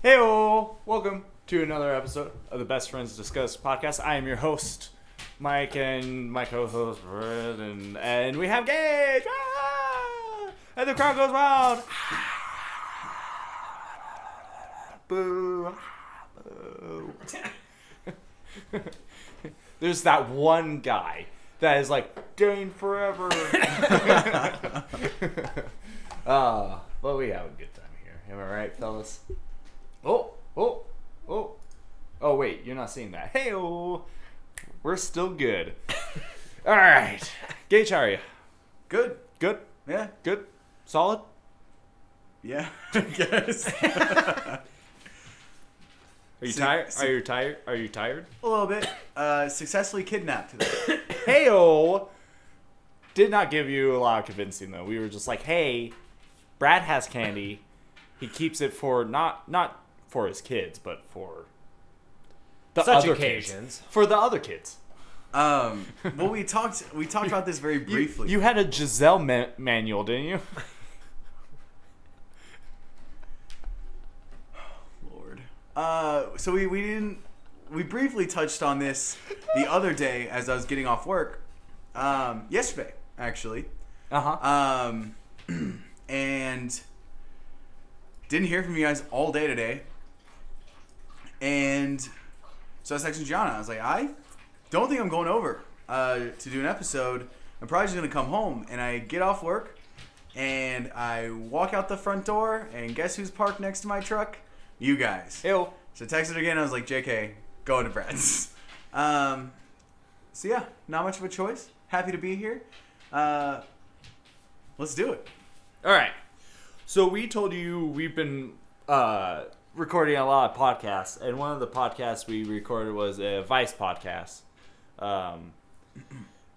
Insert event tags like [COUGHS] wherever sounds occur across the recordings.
Hey, welcome to another episode of the Best Friends Discuss podcast. I am your host, Mike, and my co-host Brett, and we have Gage, ah! and the crowd goes wild. Boo! Boo! [LAUGHS] There's that one guy that is like Dane forever. uh, [LAUGHS] but we have a good time here. Am I right, fellas? Oh, oh, oh. Oh, wait, you're not seeing that. Hey, we're still good. [LAUGHS] All right. Gage, how are you? Good. Good? Yeah. Good? Solid? Yeah. [LAUGHS] I guess. [LAUGHS] Are you tired? Are you tired? Are you tired? A little bit. Uh, successfully kidnapped [COUGHS] [COUGHS] today. Heyo! Did not give you a lot of convincing though. We were just like, hey, Brad has candy. He keeps it for not not for his kids, but for the Such other occasions. kids. For the other kids. Um, [LAUGHS] well, we talked. We talked about this very You- briefly. You, had a Giselle ma- manual, didn't you? [LAUGHS] Lord. Uh, so we we didn't. We briefly touched on this the [LAUGHS] other day as I was getting off work. Um, yesterday, actually. Uh huh. Um, [CLEARS THROAT] and didn't hear from you guys all day today. And so I was texting Gianna. I was like, I don't think I'm going over uh, to do an episode. I'm probably just gonna come home. And I get off work, and I walk out the front door, and guess who's parked next to my truck? You guys. Ew. So I texted her again. I was like, JK, going to Brad's. [LAUGHS] Um, so yeah, not much of a choice. Happy to be here. Uh, let's do it. All right. So we told you we've been uh, recording a lot of podcasts, and one of the podcasts we recorded was a Vice podcast. Um,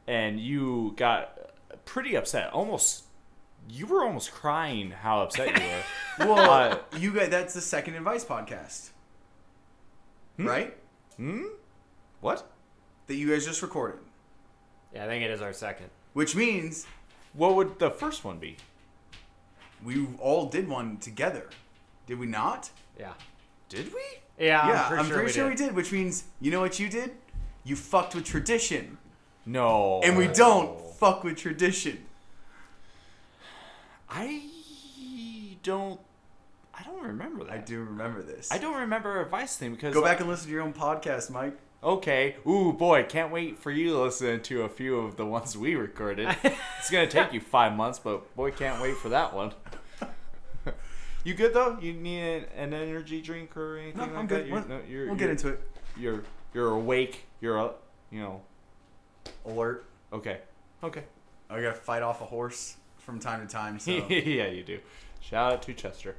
and you got pretty upset. Almost, you were almost crying how upset you were. [LAUGHS] Well, Uh, you guys, that's the second advice podcast, right? hmm? What? That you guys just recorded, Yeah, I think it is our second. which means What would the first one be? we all did one together. Did we not? Yeah. Did we? Yeah, yeah, I'm pretty sure we did. Which means you know what you did? You fucked with tradition, No. and we don't fuck with tradition. I don't. I don't remember that. I do remember this. I don't remember a Vice thing because Go back and listen to your own podcast, Mike. Okay. Ooh, boy, can't wait for you to listen to a few of the ones we recorded. [LAUGHS] it's gonna take you five months, but boy, can't wait for that one. You good though? You need an energy drink or anything No, like I'm that? You're, no, you're, we'll you're, get into it. You're you're awake. You're uh, you know. Alert. Okay. Okay. I gotta fight off a horse from time to time. So [LAUGHS] yeah, you do. Shout out to Chester.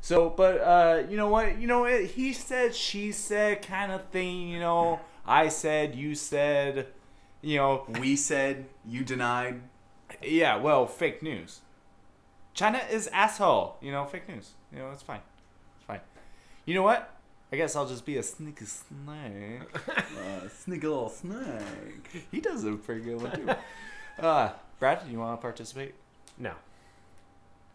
So, but uh, you know what? You know what? He said, she said, kind of thing. You know, I said, you said. You know, we said you denied. Yeah, well, fake news. China is asshole. You know, fake news. You know, it's fine. It's fine. You know what? I guess I'll just be a sneaky snake. [LAUGHS] Uh, sneak a little snake. he does a pretty good one too. [LAUGHS] Uh, Brad, do you want to participate? No.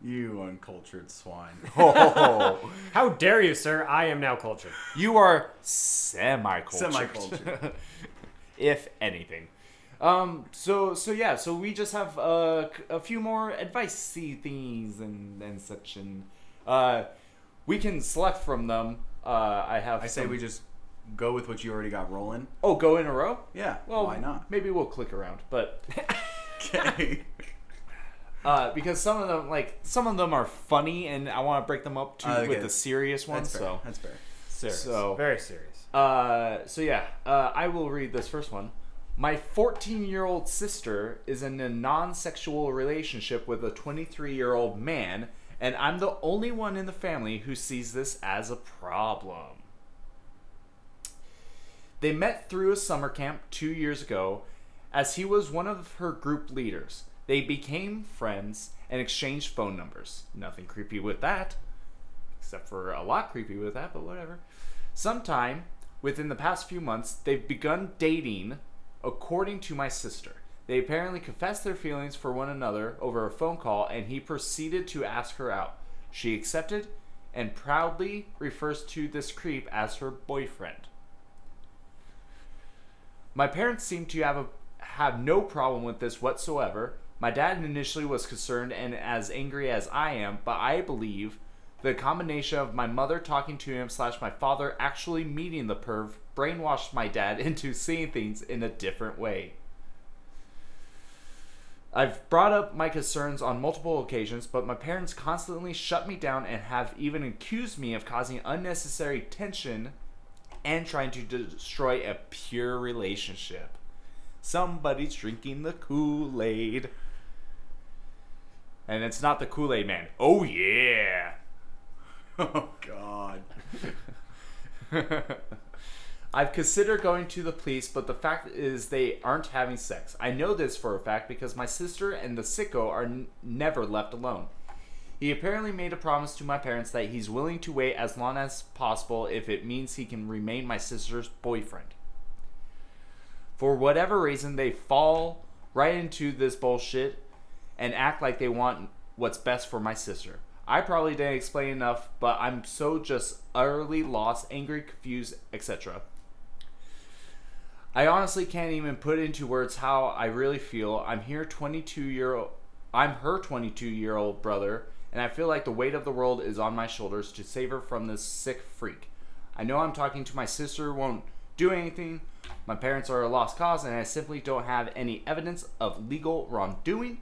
You uncultured swine. [LAUGHS] Oh, How dare you, sir? I am now cultured. you are semi-cultured. Semi-cultured. if anything. Um. So so yeah. So we just have uh, c- a few more advicey things and and such and uh, we can select from them. Uh, I have. I say we just go with what you already got rolling. Oh, go in a row? Yeah. Well, why not? Maybe we'll click around, but Okay. [LAUGHS] [LAUGHS] uh, because some of them, like some of them, are funny, and I want to break them up too Uh, okay. with the serious ones. That's fair. So, That's fair. Serious. So- Very serious. uh, so yeah, uh, I will read this first one. My 14-year-old sister is in a non-sexual relationship with a 23-year-old man, and I'm the only one in the family who sees this as a problem. They met through a summer camp two years ago as he was one of her group leaders. They became friends and exchanged phone numbers. Nothing creepy with that, except for a lot creepy with that, but whatever. Sometime within the past few months, they've begun dating, according to my sister. They apparently confessed their feelings for one another over a phone call, and he proceeded to ask her out. She accepted, and proudly refers to this creep as her boyfriend. My parents seem to have a, have no problem with this whatsoever. My dad initially was concerned and as angry as I am, but I believe the combination of my mother talking to him slash my father actually meeting the perv brainwashed my dad [LAUGHS] into seeing things in a different way. I've brought up my concerns on multiple occasions, but my parents constantly shut me down and have even accused me of causing unnecessary tension and trying to destroy a pure relationship. Somebody's drinking the Kool Aid. And it's not the Kool Aid man. Oh, yeah. [LAUGHS] Oh God. [LAUGHS] I've considered going to the police, but the fact is they aren't having sex. I know this for a fact because my sister and the sicko are n- never left alone. He apparently made a promise to my parents that he's willing to wait as long as possible if it means he can remain my sister's boyfriend. For whatever reason, they fall right into this bullshit and act like they want what's best for my sister. I probably didn't explain enough, but I'm so just utterly lost, angry, confused, etc. I honestly can't even put into words how I really feel. I'm here 22 year old I'm her 22 year old brother and I feel like the weight of the world is on my shoulders to save her from this sick freak. I know I'm talking to my sister won't do anything. My parents are a lost cause and I simply don't have any evidence of legal wrongdoing.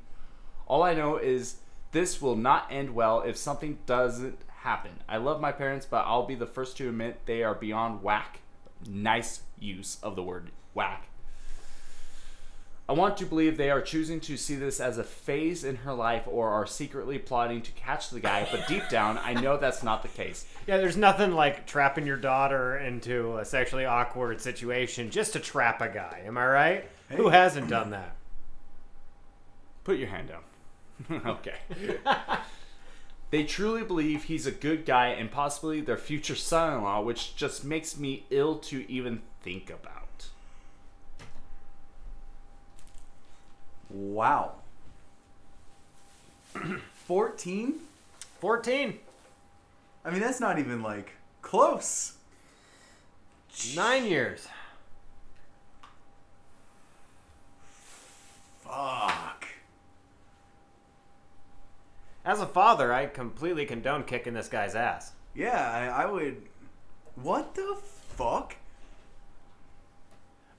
All I know is this will not end well if something doesn't happen. I love my parents, but I'll be the first to admit they are beyond whack. Nice use of the word whack. I want to believe they are choosing to see this as a phase in her life or are secretly plotting to catch the guy, but deep [LAUGHS] down, I know that's not the case. Yeah, there's nothing like trapping your daughter into a sexually awkward situation just to trap a guy. Am I right? Who hasn't done that? Put your hand down. [LAUGHS] okay. they truly believe he's a good guy and possibly their future son in law, which just makes me ill to even think about. Wow. [CLEARS THROAT] 14? 14. I mean, that's not even like close. Nine years. Fuck. As a father, I completely condone kicking this guy's ass. Yeah, I, I would. What the fuck?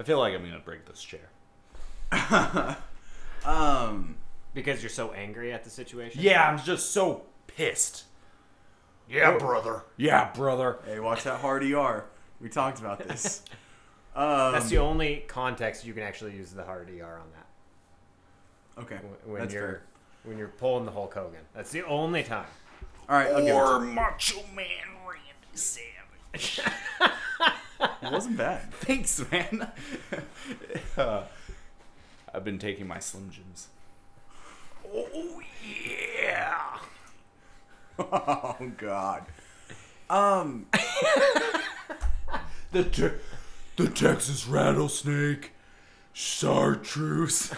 I feel like I'm gonna break this chair. [LAUGHS] Um. Because you're so angry at the situation? Yeah, I'm just so pissed. Yeah, brother. Yeah, brother. Hey, watch that hard ER. We talked about this. [LAUGHS] Um, That's the only context you can actually use the hard ER on that. okay. When that's you're fair. when you're pulling the Hulk Hogan. That's the only time. All right, I'll Or. Macho Man Randy Savage. It wasn't bad. [LAUGHS] Thanks, man. [LAUGHS] Uh, I've been taking my Slim Jims. Oh yeah. [LAUGHS] Oh God. Um. [LAUGHS] The te- the Texas rattlesnake, chartreuse.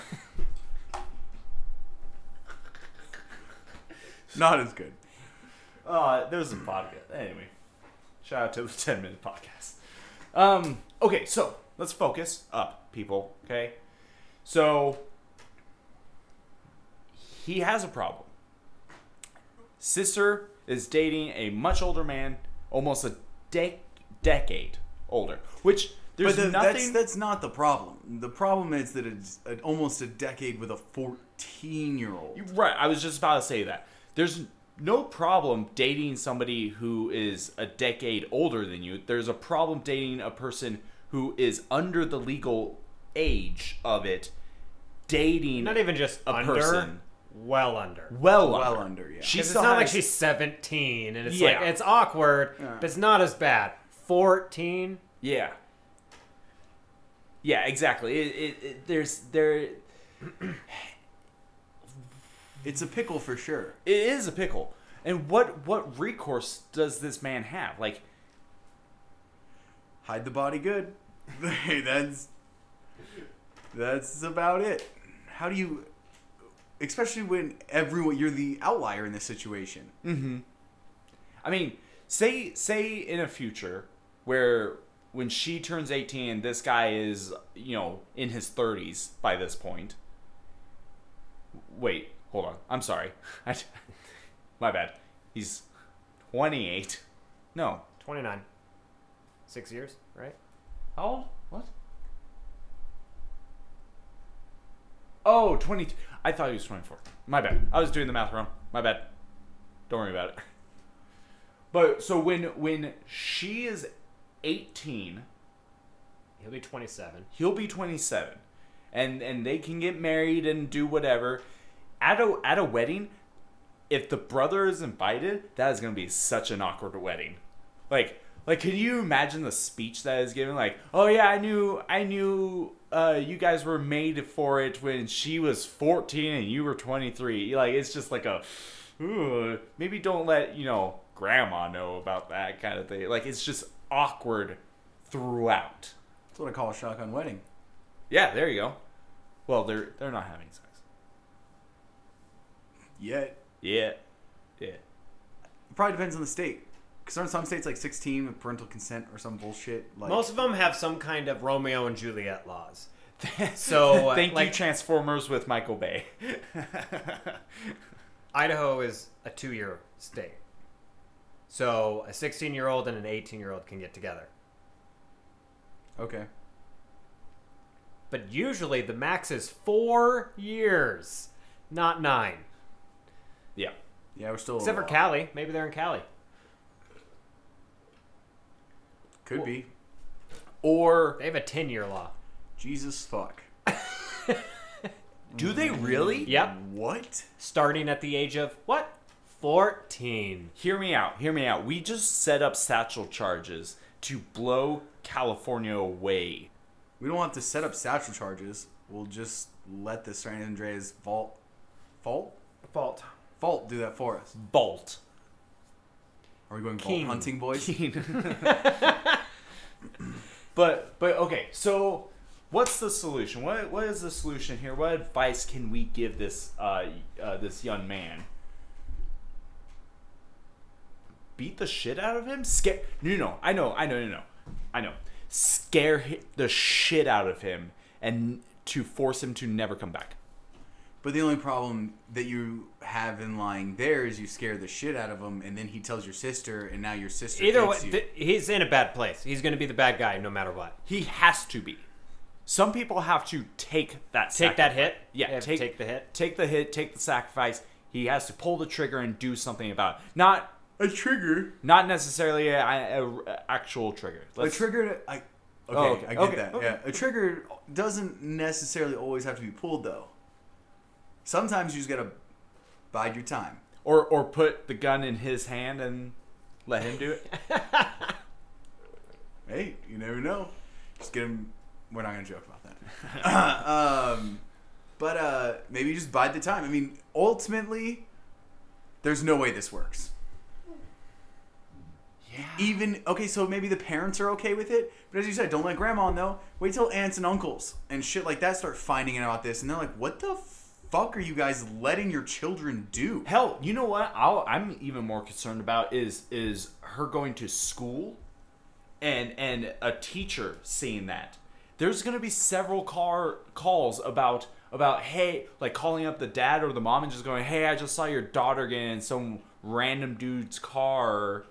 Not as good. Uh, there's a podcast. Anyway, shout out to the 10 minute podcast. Um, okay, so let's focus up, people. Okay, so he has a problem. Sister is dating a much older man, almost a de- decade older, which there's but the, nothing. that's that's not the problem. The problem is that it's almost a decade with a 14 year old. Right, I was just about to say that. There's no problem dating somebody who is a decade older than you. There's a problem dating a person who is under the legal age of it, dating Not even just a under, person. well under. well, Well under. under, yeah. She 'Cause it's not like she's 17 and it's Yeah. like it's awkward, Yeah. but it's not as bad. 14. Yeah. Yeah, exactly. It, it, it, there's there. [CLEARS THROAT] It's a pickle for sure. It is a pickle. And what what recourse does this man have? Like, Hide the body good. [LAUGHS] Hey, that's that's about it. How do you, especially when everyone you're the outlier in this situation? Mm-hmm. I mean, say say in a future where when she turns 18 this guy is, you know, in his 30s by this point. Wait, hold on. I'm sorry. I, [LAUGHS] my bad. He's 28. No. 29. Six years, right? How old? What? Oh, 22. I thought he was 24. My bad. I was doing the math wrong. My bad. Don't worry about it. But so when when she is 18, He'll be 27. he'll be 27. And and they can get married and do whatever. At a at a wedding, if the brother is invited, that is going to be such an awkward wedding. Like like can you imagine the speech that is given like, "Oh yeah, I knew I knew uh you guys were made for it when she was 14 and you were 23." Like it's just like a Ooh, maybe don't let, you know, grandma know about that kind of thing. Like it's just awkward throughout. That's what I call a shotgun wedding. Yeah, there you go. Well, they're they're not having sex. Yet. Yeah, yeah. It probably depends on the state. Because aren't some states like 16 with parental consent or some bullshit? Like, Most of them have some kind of Romeo and Juliet laws. [LAUGHS] So, uh, [LAUGHS] thank you, Transformers with Michael Bay. [LAUGHS] Idaho is a two year state. So a 16 year old and an 18 year old can get together. Okay. But usually the max is four years, not nine. yeah, Yeah, we're still. Except for Cali. Maybe they're in Cali. Off. Could be. or They have a 10 year law. Jesus fuck. do they really? [LAUGHS] Yep. What? Starting at the age of what? 14. Hear me out. Hear me out. We just set up satchel charges to blow California away. We don't have to set up satchel charges. We'll just let the San Andreas vault, vault, Fault. vault do that for us. Bolt. Are we going vault King. hunting, boys? [LAUGHS] [LAUGHS] but but okay, so what's the solution? What what is the solution here? What advice can we give this uh, uh this young man? Beat the shit out of him? Scare? No, no. I know, I know, no, no. I know. Scare the shit out of him and to force him to never come back. But the only problem that you have in lying there is you scare the shit out of him, and then he tells your sister, and now your sister. Either way, you. th- he's in a bad place. He's going to be the bad guy no matter what. He has to be. Some people have to take that Take that sacrifice. hit. Yeah, They have to take, take the hit. Take the hit. Take the sacrifice. He has to pull the trigger and do something about it. Not a trigger. not necessarily a, a, a actual trigger. A Let's- trigger. I. Oh, okay, Oh, okay, I get okay, that. okay. Yeah, a trigger doesn't necessarily always have to be pulled though. Sometimes you just gotta bide your time. or or put the gun in his hand and let him do it. [LAUGHS] Hey, you never know. Just get him. We're not gonna joke about that. [LAUGHS] um, but uh, maybe just bide the time. I mean, ultimately, there's no way this works. yeah. Even okay, so maybe the parents are okay with it, but as you said, don't let grandma know. Wait till aunts and uncles and shit like that start finding out about this, and they're like, "What the fuck are you guys letting your children do?" Hell, you know what? I'll, I'm even more concerned about is is her going to school, and and a teacher seeing that. There's gonna be several car calls about about hey, like calling up the dad or the mom and just going, hey, I just saw your daughter get in some random dude's car,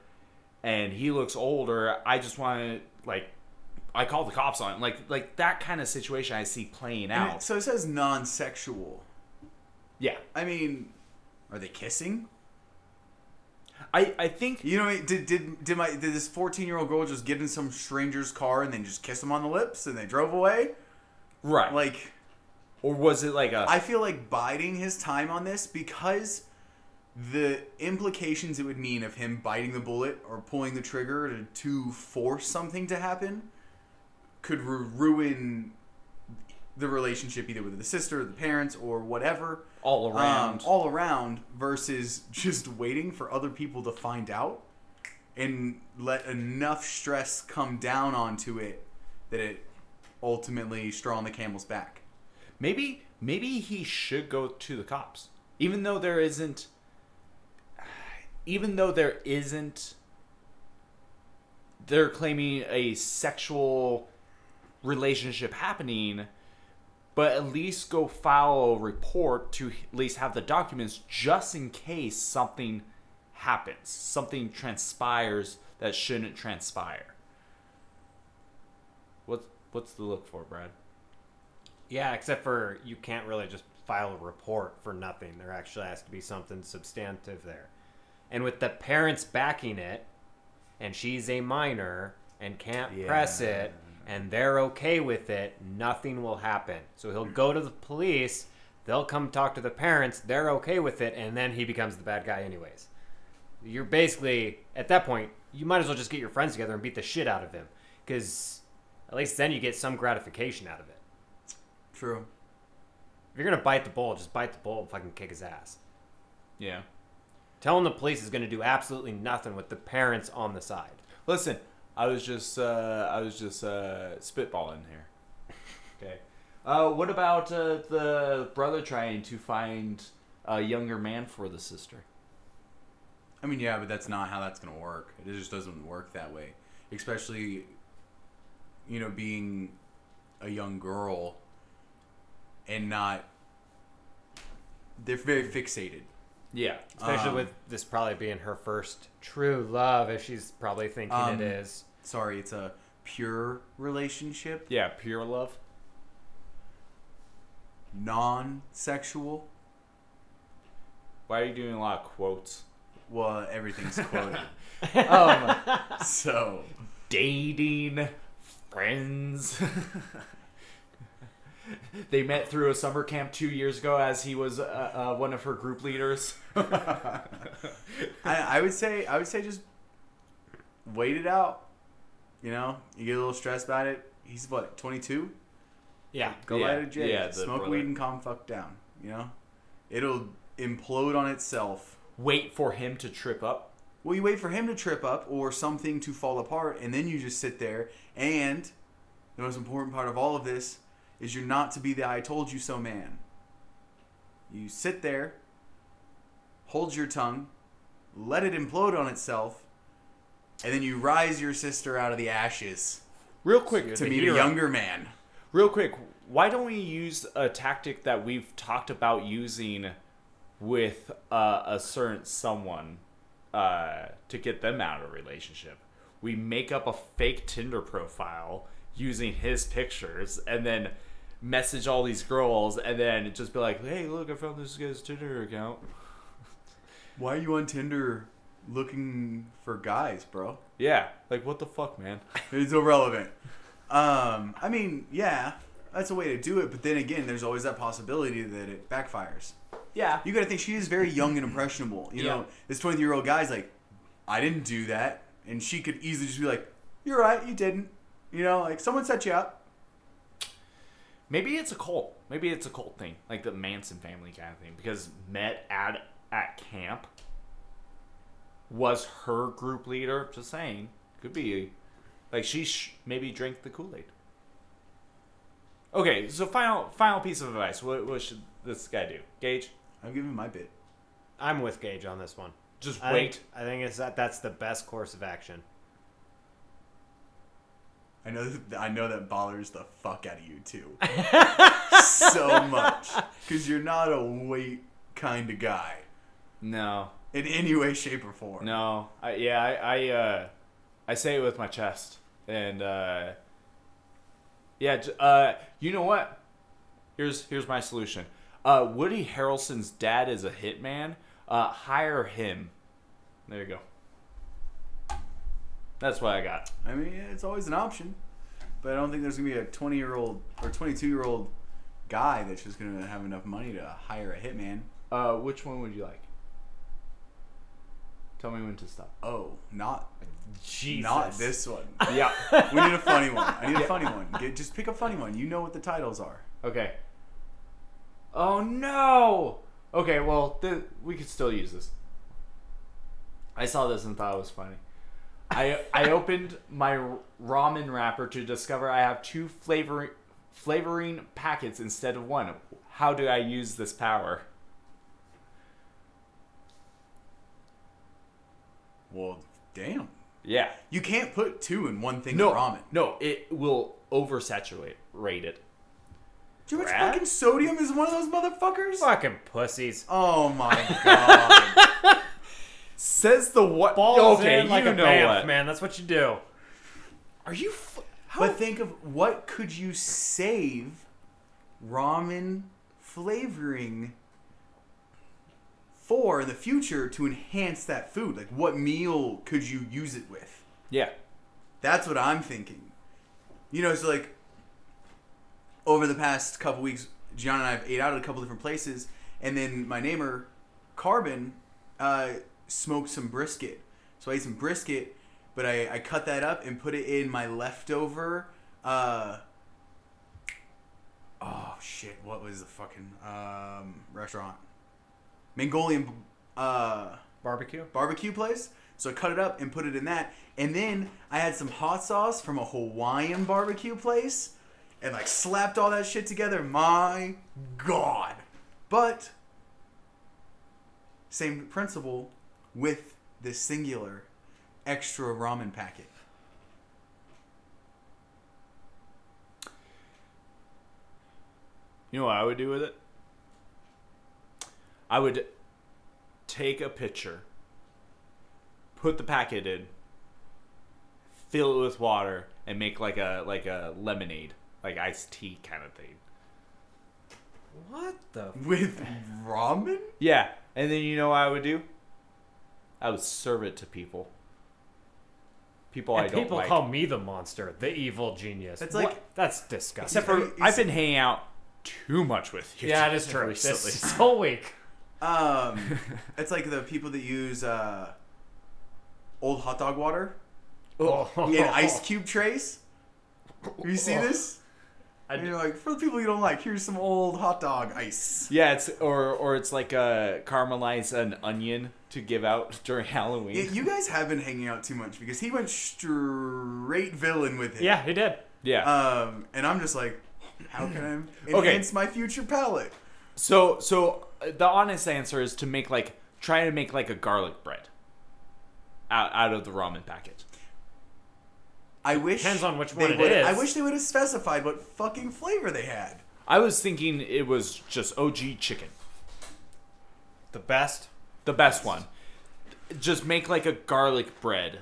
and he looks older. I just want to like. I call the cops on it. like like that kind of situation I see playing out. it- so it says non-sexual. Yeah, I mean, are they kissing? I I think You know, did did did my did this fourteen year old girl just get in some stranger's car and then just kiss him on the lips and they drove away? right. Like, or was it like a I feel like biding his time on this because the implications it would mean of him biting the bullet or pulling the trigger to, to force something to happen could ru- ruin the relationship either with the sister, or the parents, or whatever. All around? um, all around versus just waiting for other people to find out and let enough stress come down onto it that it ultimately straw on the camel's back. maybe maybe he should go to the cops, even though there isn't. even though there isn't they're claiming a sexual relationship happening but at least go file a report to at least have the documents just in case something happens something transpires that shouldn't transpire what's what's the look for brad Yeah, except for you can't really just file a report for nothing. There actually has to be something substantive there. And with the parents backing it, and she's a minor and can't press it, and they're okay with it, nothing will happen. So he'll go to the police, they'll come talk to the parents, they're okay with it, and then he becomes the bad guy, anyways. You're basically, at that point, you might as well just get your friends together and beat the shit out of him. Because at least then you get some gratification out of it. True. If you're gonna bite the bull, just bite the bull and fucking kick his ass. yeah Telling the police is gonna do absolutely nothing with the parents on the side. Listen, I was just uh, I was just uh, spitballing here. Okay. Uh, what about uh, the brother trying to find a younger man for the sister? I mean, yeah, but that's not how that's gonna work. It just doesn't work that way. Especially, you know, being a young girl and not. They're very fixated. Yeah. Especially Um, with this probably being her first true love, as she's probably thinking Um, it is. Sorry, it's a pure relationship, Yeah, pure love. non-sexual. Why are you doing a lot of quotes? Well, everything's quoted. Um, [LAUGHS] so, dating, friends. [LAUGHS] [LAUGHS] they met through a summer camp two years ago as he was uh, uh, one of her group leaders. [LAUGHS] I, I would say I would say just wait it out. You know, you get a little stressed about it. He's what twenty two. Yeah. Go Yeah, light a J. yeah, Smoke brother. weed and calm fuck down. You know, it'll implode on itself. Wait for him to trip up. Well, you wait for him to trip up or something to fall apart, and then you just sit there. And the most important part of all of this is you're not to be the "I told you so" man. You sit there, hold your tongue, let it implode on itself, and then you rise your sister out of the ashes Real quick, to meet a younger man. Real quick, why don't we use a tactic that we've talked about using with uh, a certain someone uh, to get them out of a relationship? We make up a fake Tinder profile using his pictures and then message all these girls and then just be like, hey, look, I found this guy's Tinder account. [LAUGHS] Why are you on Tinder looking for guys, bro? Yeah, like, what the fuck, man? [LAUGHS] It's irrelevant. Um, I mean, yeah, that's a way to do it, but then again, there's always that possibility that it backfires. Yeah. You got to think she is very young and impressionable. You know, this 23 year old guy's like, I didn't do that, and she could easily just be like, "You're right, you didn't." You know, like someone set you up. Maybe it's a cult. Maybe it's a cult thing, like the Manson family kind of thing, because met at at camp was her group leader. Just saying, could be like she sh- maybe drank the Kool Aid. Okay, so final final piece of advice. What, what should this guy do? Gage, I'm giving my bit. I'm with Gage on this one. just I wait. Think, I think it's that that's the best course of action. I know that I know that bothers the fuck out of you too, [LAUGHS] so much because you're not a weight kind of guy No, in any way, shape, or form. no. I, yeah, I I, uh, I say it with my chest, and uh, yeah. Uh, you know what? Here's here's my solution. Uh, Woody Harrelson's dad is a hitman. Uh, hire him. There you go. That's what I got. I mean, it's always an option, but I don't think there's gonna be a 20 year old or 22 year old guy that's just gonna have enough money to hire a hitman. Uh, which one would you like? Tell me when to stop. Oh, not Jesus. not this one. [LAUGHS] Yeah. We need a funny one. I need a funny one. Get, just pick a funny one. You know what the titles are. Okay. Oh no. Okay, well, th- we could still use this. I saw this and thought it was funny. I I opened my ramen wrapper to discover I have two flavoring flavoring packets instead of one. How do I use this power? Well, damn. Yeah. You can't put two in one thing No of ramen. No, it will oversaturate rate it. Do you know how much fucking sodium is one of those motherfuckers? Fucking pussies. Oh my [LAUGHS] god. Says the what? Balls okay, in like you a know bamf, what? man. That's what you do. Are you? F- how? but think of what could you save ramen flavoring for in the future to enhance that food? Like what meal could you use it with? yeah. That's what I'm thinking. You know, so like over the past couple weeks, John and I have ate out at a couple different places, and then my neighbor, Carbon, uh, smoked some brisket. So I ate some brisket, but I, I cut that up and put it in my leftover. Uh, oh shit! What was the fucking um, restaurant? Mongolian uh, Barbecue. barbecue place. So I cut it up and put it in that. And then I had some hot sauce from a Hawaiian barbecue place and like slapped all that shit together. My god. But same principle with this singular extra ramen packet. You know what I would do with it? I would take a pitcher, put the packet in, fill it with water, and make like a like a lemonade, like iced tea kind of thing. What the? With ramen? Yeah, and then you know what I would do? I would serve it to people. People I don't people like. call me the monster, the evil genius. That's What? like- that's disgusting. Except for I've been hanging out too much with you. yeah, it is [LAUGHS] true. recently. This whole week. Um, [LAUGHS] it's like the people that use uh, old hot dog water Oh. in [LAUGHS] ice cube trays. You see this? And you're like, for the people you don't like, here's some old hot dog ice. Yeah, it's or or it's like a caramelize an onion to give out [LAUGHS] during Halloween. Yeah, you guys have been hanging out too much because he went straight villain with it. Yeah, he did. yeah. Um, and I'm just like, how can I [CLEARS THROAT] Okay. enhance my future palate? so so uh, the honest answer is to make like try to make like a garlic bread out out of the ramen packet. I wish Depends on which they one it would- is. I wish they would have specified what fucking flavor they had. I was thinking it was just OG chicken, The best. the best one. Just make like a garlic bread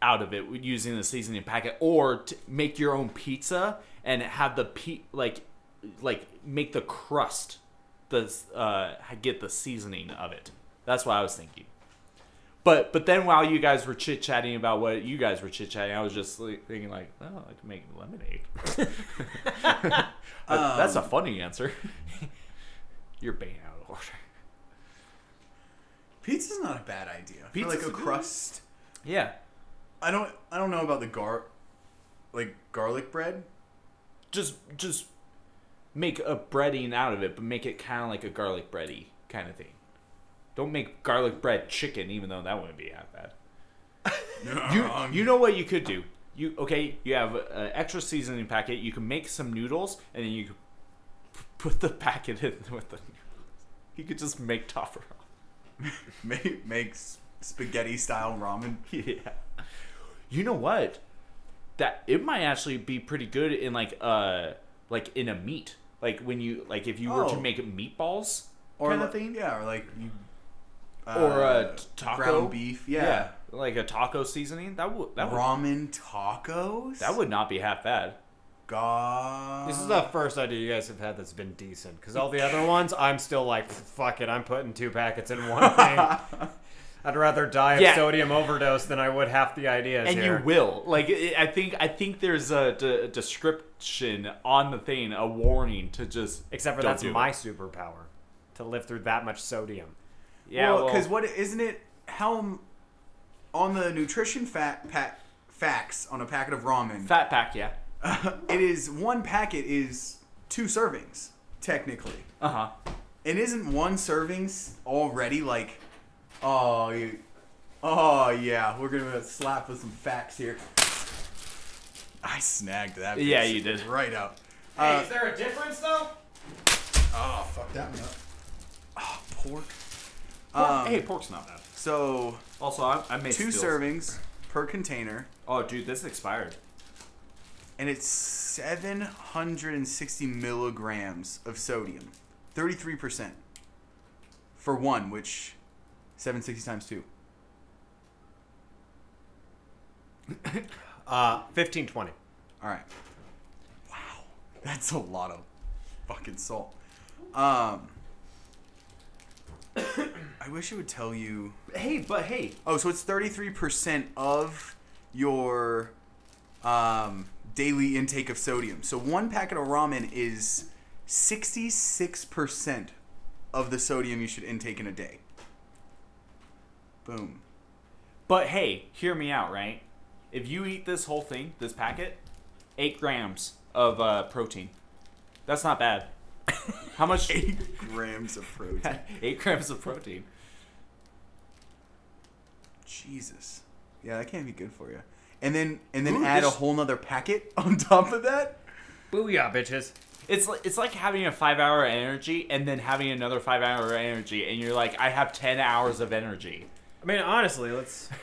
out of it using the seasoning packet, or to make your own pizza and have the pe like like make the crust the uh get the seasoning of it. That's what I was thinking. But but then while you guys were chit chatting about what you guys were chit chatting, I was just like, thinking like, oh, I could make lemonade. [LAUGHS] Uh, That's a funny answer. [LAUGHS] You're bang out of order. Pizza's not a bad idea. For like a a good- crust. Yeah, I don't. I don't know about the gar, like garlic bread. just just make a breading out of it, but make it kind of like a garlic bready kind of thing. Don't make garlic bread chicken, even though that wouldn't be half bad. [LAUGHS] You you know what you could do? You okay? You have an extra seasoning packet. You can make some noodles, and then you could p- [LAUGHS] put the packet in with the noodles. You could just make topper. [LAUGHS] make makes spaghetti style ramen. yeah. You know what? That it might actually be pretty good in like uh like in a meat. Like when you like if you were to Oh. make meatballs Or kind like, of thing. Yeah, or like you. Or uh, a t- taco ground beef. Yeah. like a taco seasoning. That would that would Ramen tacos. that would not be half bad. God. This is the first idea you guys have had that's been decent. Because all the other ones, I'm still like, fuck it, I'm putting two packets in one thing. [LAUGHS] I'd rather die of Yeah. sodium overdose than I would half the ideas and here. you will like i I think i think there's a, de- description on the thing a warning to just Except for don't that's do my it. superpower. To live through that much sodium. Yeah well, well, because what isn't it? How on the nutrition fat pack facts on a packet of ramen, fat pack yeah [LAUGHS] it is one packet is two servings technically, uh-huh and isn't one servings already like, oh, you, oh yeah, we're gonna slap with some facts here. I snagged that. Yeah, bitch you did. right out. Uh, is there a difference though? oh fuck that one up. Oh, pork. Pork- Um, hey pork's not bad So Also, I, I made two servings per container, Oh, dude, this expired. and it's 760 milligrams of sodium, 33% for one, which 760 times two. [COUGHS] Uh, fifteen twenty. All right. Wow, that's a lot of fucking salt. Um, I wish it would tell you. Hey, but hey, Oh, so it's 33% of your um, daily intake of sodium. So one packet of ramen is 66% of the sodium you should intake in a day. Boom. but hey, hear me out, right? If you eat this whole thing, this packet, eight grams of uh, protein. That's not bad. [LAUGHS] How much? Eight grams of protein. [LAUGHS] eight grams of protein. Jesus. Yeah, that can't be good for you. And then and then Ooh, add a whole nother packet [LAUGHS] on top of that. Booyah, bitches. It's like it's like having a five hour energy and then having another five hour energy, and you're like, I have ten hours of energy. I mean, honestly, let's. [LAUGHS]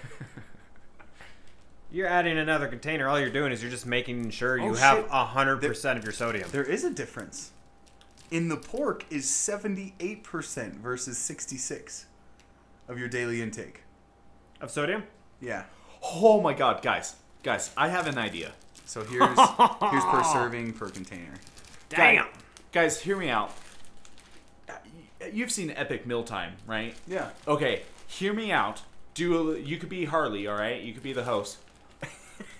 You're adding another container. All you're doing is you're just making sure you Oh, have shit. hundred percent of your sodium. There is a difference. In the pork is 78% versus 66 of your daily intake. Of sodium? Yeah. Oh my god, guys, guys, I have an idea. So here's here's per serving per container. Damn. Guys, hear me out. Uh, You've seen Epic Mealtime, right? Yeah. Okay, hear me out. Do a, you could be Harley, all right? You could be the host. [LAUGHS]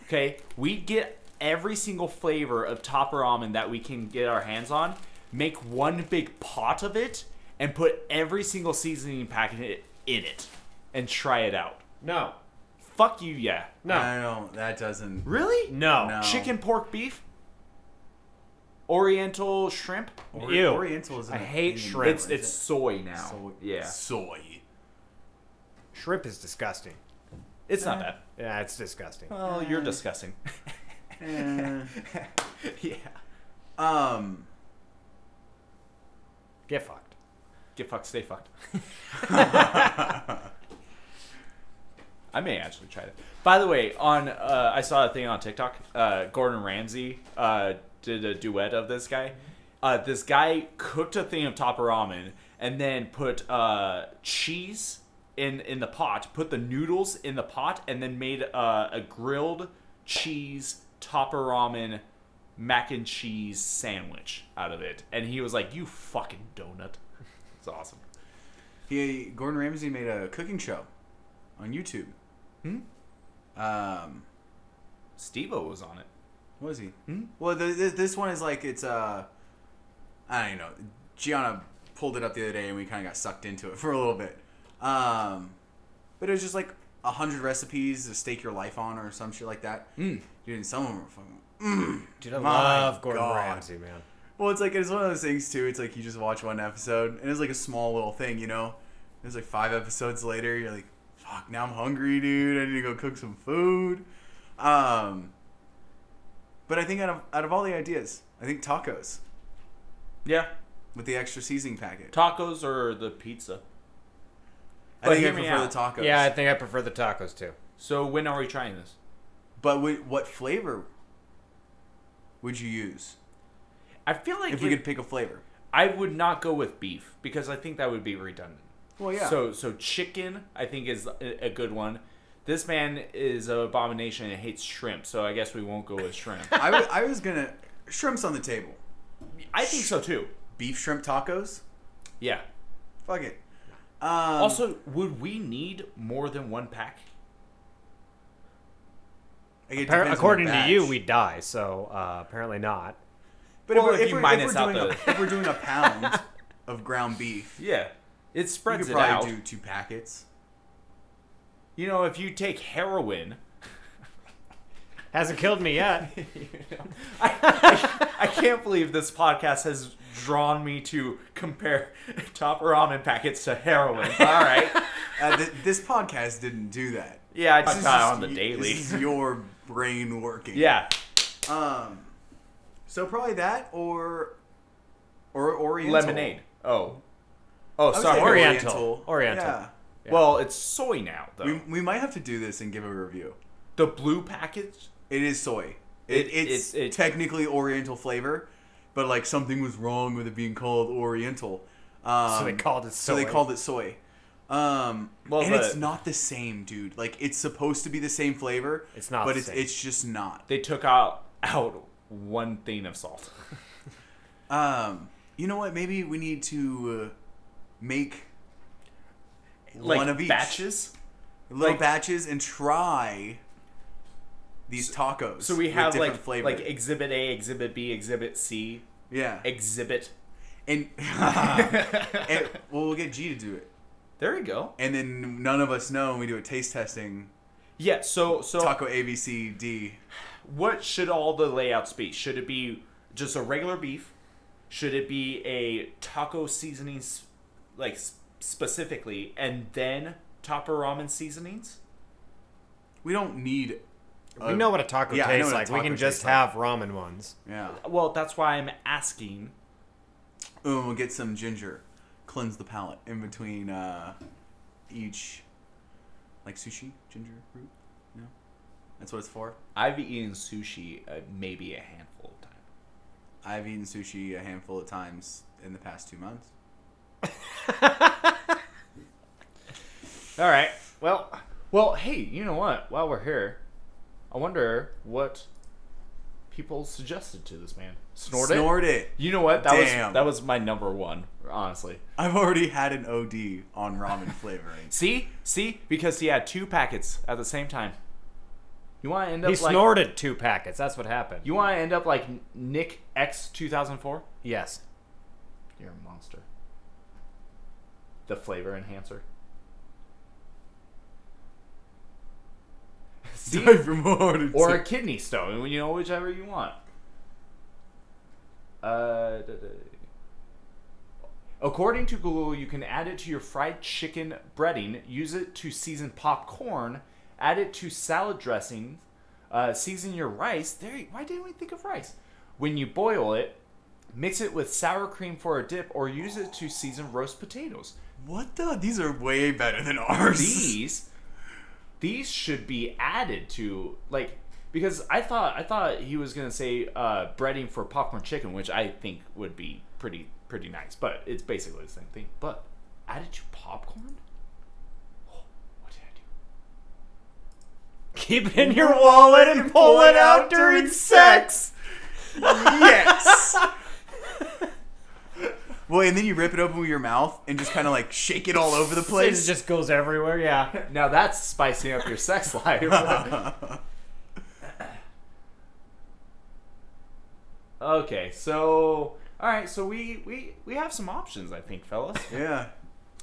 Okay, we get every single flavor of topper ramen that we can get our hands on. Make one big pot of it and put every single seasoning packet in it and try it out. No. Fuck you, yeah. No. I know that doesn't. Really? No. No. Chicken, pork, beef, Oriental shrimp. Ori- Ew. Oriental is. I hate shrimp. It's it's soy now. Soy. Yeah, Soy. Shrimp is disgusting. it's not bad. Yeah, it's disgusting. Well, you're disgusting. [LAUGHS] Eh. [LAUGHS] yeah. um. Get fucked. Get fucked, stay fucked. [LAUGHS] I may actually try that. By the way, on uh, I saw a thing on TikTok. Uh, Gordon Ramsay uh, did a duet of this guy. Uh, this guy cooked a thing of top ramen and then put uh, cheese in in the pot. Put the noodles in the pot and then made uh, a grilled cheese topper ramen mac and cheese sandwich out of it. And he was like, "You fucking donut." It's awesome. He Gordon Ramsay made a cooking show on YouTube. Hmm? Um. Steve-O was on it. Was he? Hmm? Well, the, the, this one is like it's uh, I don't know. Gianna pulled it up the other day, and we kind of got sucked into it [LAUGHS] for a little bit. Um, but it was just like a hundred recipes to stake your life on, or some shit like that. Mm. Dude, and some of them were fucking. Mm. Dude, I love Gordon God. Ramsay, man. Well, it's like it's one of those things too. It's like you just watch one episode, and it's like a small little thing, you know. It's like five episodes later, you're like, "Fuck, now I'm hungry, dude. I need to go cook some food." Um, but I think out of out of all the ideas, I think tacos Yeah, with the extra seasoning packet. tacos or the pizza. I but think I hear me prefer out. the tacos. Yeah, I think I prefer the tacos too. So when are we trying this? But wait, what flavor would you use I feel like if we it- could pick a flavor? I would not go with beef because I think that would be redundant. Well, yeah. So so chicken I think is a, a good one. This man is an abomination and hates shrimp, so I guess we won't go with shrimp. [LAUGHS] I, w- I was gonna shrimps on the table. I think so too. Beef shrimp tacos. Yeah. Fuck it. Um, Also, would we need more than one pack? Appar- according to you, batch. we die, so uh, apparently not. But Well, if, if we're, you if, we're, minus if, we're out doing a, if we're doing a pound [LAUGHS] of ground beef, Yeah. It you spreads could it out. probably do two packets. You know, if you take heroin, [LAUGHS] Hasn't killed me yet. [LAUGHS] I, I, I can't believe this podcast has drawn me to compare [LAUGHS] top ramen packets to heroin. All right. Uh, th- this podcast didn't do that. Yeah, I This just is on the y- daily. This is your brain working. Yeah. Um. So probably that or or Oriental. Lemonade. Oh. Oh, sorry. say Oriental. Oriental. Yeah. Well, it's soy now though. We, we might have to do this and give a review. the blue package. It is soy. It, It- it's it- it- technically Oriental flavor, but like something was wrong with it being called Oriental. Um, So they called it So they soy. called it soy. Um, Well, and it's not the same, dude. Like it's supposed to be the same flavor. It's not but the it's same. it's just not. They took out out one thing of salt. [LAUGHS] Um, you know what? Maybe we need to uh, make like one of each batches. little like- batches and try these tacos. So we have like flavor. like Exhibit A, Exhibit B, Exhibit C, yeah, Exhibit. and, [LAUGHS] and well, we'll get G to do it. There you go. and then none of us know and we do a taste testing Yeah. So so taco A B C D. what should all the layouts be? Should it be just a regular beef? Should it be a taco seasonings, like specifically, and then Topper ramen seasonings? we don't need we know what a taco yeah, I tastes what a like. We can just tastes like. have ramen ones. yeah Well, that's why I'm asking. Ooh, we'll get some ginger cleanse the palate in between uh each like sushi ginger root no that's what it's for I've eaten sushi uh, maybe a handful of times. i've eaten sushi a handful of times in the past two months [LAUGHS] All right. Well, well, hey, you know what? While we're here, I wonder what people suggested to this man. Snort, it. snort it You know what? That Damn. was that was my number one, honestly. i've already had an od on ramen [LAUGHS] flavoring See, see, because he had two packets at the same time. You want to end up He like snorted two packets. That's what happened. you want to end up like Nick X two thousand four. yes. You're a monster. The flavor enhancer. [LAUGHS] See? Sorry for more or a kidney stone, you know, whichever you want. Uh, According to Google, you can add it to your fried chicken breading, use it to season popcorn, add it to salad dressing, uh, season your rice. There, why didn't we think of rice? When you boil it, mix it with sour cream for a dip, or use it to season roast potatoes. What the these are way better than ours These, these should be added to like because I thought I thought he was gonna say uh, breading for popcorn chicken, which I think would be pretty pretty nice, but it's basically the same thing. But added to popcorn. Oh, what did I do? Keep it in your wallet and pull it out during sex. yes. [LAUGHS] well, and then you rip it open with your mouth and just kind of like shake it all over the place. It just goes everywhere. Yeah. [LAUGHS] Now that's spicing up your sex life. [LAUGHS] okay, so all right, so we we we have some options, I think, fellas. yeah.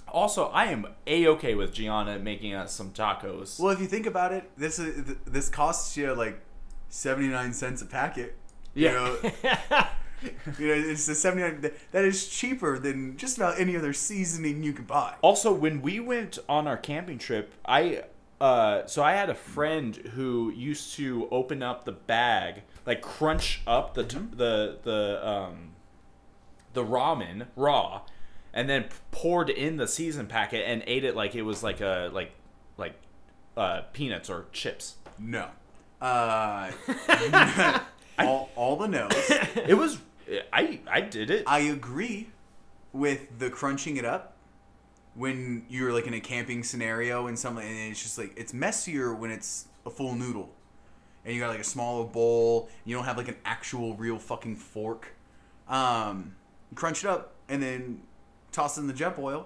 Also, I am a okay with Gianna making us some tacos. Well, if you think about it, this is this costs you like seventy nine cents a packet. Yeah. You know, [LAUGHS] [LAUGHS] you know, it's the seventy nine. That is cheaper than just about any other seasoning you can buy. Also, when we went on our camping trip, I uh, so I had a friend who used to open up the bag, like crunch up the t- the the um the ramen raw, and then poured in the season packet and ate it like it was like a like like uh, peanuts or chips. No. Uh, [LAUGHS] [LAUGHS] all, all the no's. It was I I did it. I agree with the crunching it up when you're like in a camping scenario and something, and it's just like it's messier when it's a full noodle, and you got like a smaller bowl. You don't have like an actual real fucking fork. Um, crunch it up and then toss it in the Jetboil,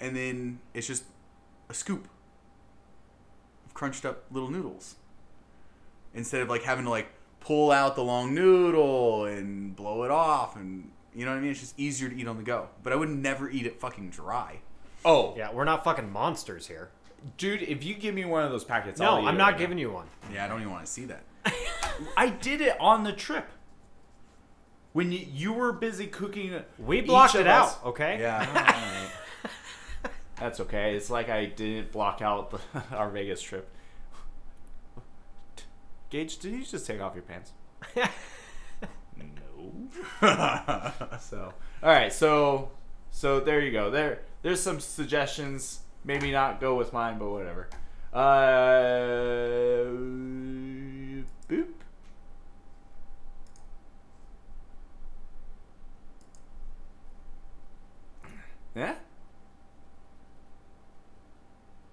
and then it's just a scoop of crunched up little noodles instead of like having to like pull out the long noodle and blow it off and you know what I mean? It's just easier to eat on the go. But I would never eat it fucking dry. oh, Yeah, we're not fucking monsters here. dude, if you give me one of those packets, No, I'll eat I'm not right giving you one. Yeah, I don't even want to see that. [LAUGHS] I did it on the trip. When you, you were busy cooking, We each blocked of it us- out, okay? Yeah. [LAUGHS] That's okay. It's like I didn't block out the, [LAUGHS] our Vegas trip. Gage, did you just take off your pants? no. [LAUGHS] so, all right. So, so there you go. There, there's some suggestions. maybe not go with mine, but whatever. Uh, boop. Yeah.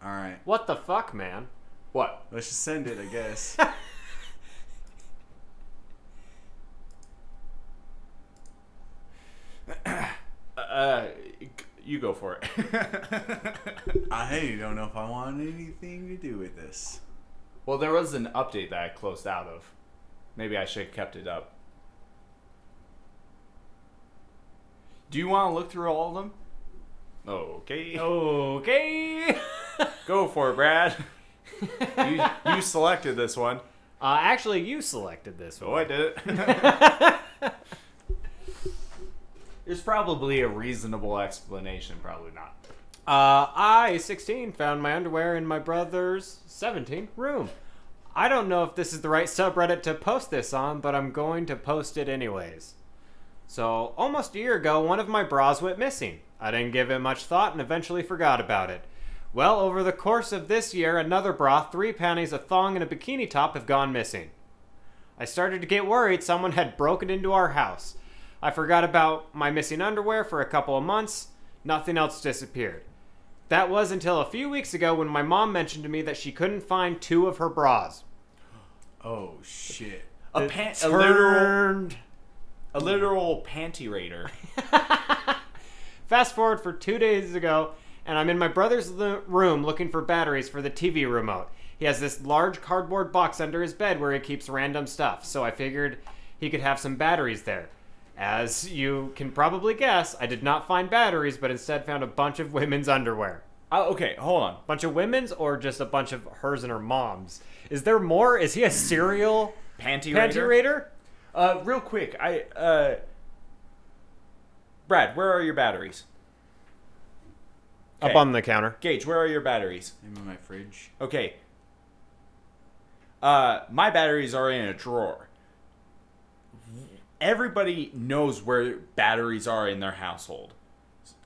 All right. What the fuck, man? What? Let's just send it, I guess. [LAUGHS] Uh, you go for it. [LAUGHS] I don't know if I want anything to do with this. well, there was an update that I closed out of. Maybe I should have kept it up. Do you want to look through all of them? Okay. Okay. [LAUGHS] Go for it, Brad. you, you selected this one. uh, actually, you selected this So one. I did it. [LAUGHS] There's probably a reasonable explanation. Probably not. Uh, I, 16, found my underwear in my brother's 17 room. I don't know if this is the right subreddit to post this on, but I'm going to post it anyways. So, almost a year ago, one of my bras went missing. I didn't give it much thought and eventually forgot about it. Well, over the course of this year, another bra, three panties, a thong, and a bikini top have gone missing. I started to get worried someone had broken into our house. I forgot about my missing underwear for a couple of months. Nothing else disappeared. That was until a few weeks ago when my mom mentioned to me that she couldn't find two of her bras. Oh shit. A, It pan- a literal, a literal panty raider. [LAUGHS] Fast forward for two days ago, and I'm in my brother's l- room looking for batteries for the TV remote. He has this large cardboard box under his bed where he keeps random stuff, so I figured he could have some batteries there. As you can probably guess, I did not find batteries, but instead found a bunch of women's underwear. Oh, okay, hold on. Bunch of women's or just a bunch of hers and her mom's? Is there more? Is he a serial Panty, panty raider. raider? Uh, real quick, I uh, Brad, where are your batteries? Up on the counter. Gage, where are your batteries? I'm in my fridge. Okay. Uh, my batteries are in a drawer. Everybody knows where batteries are in their household.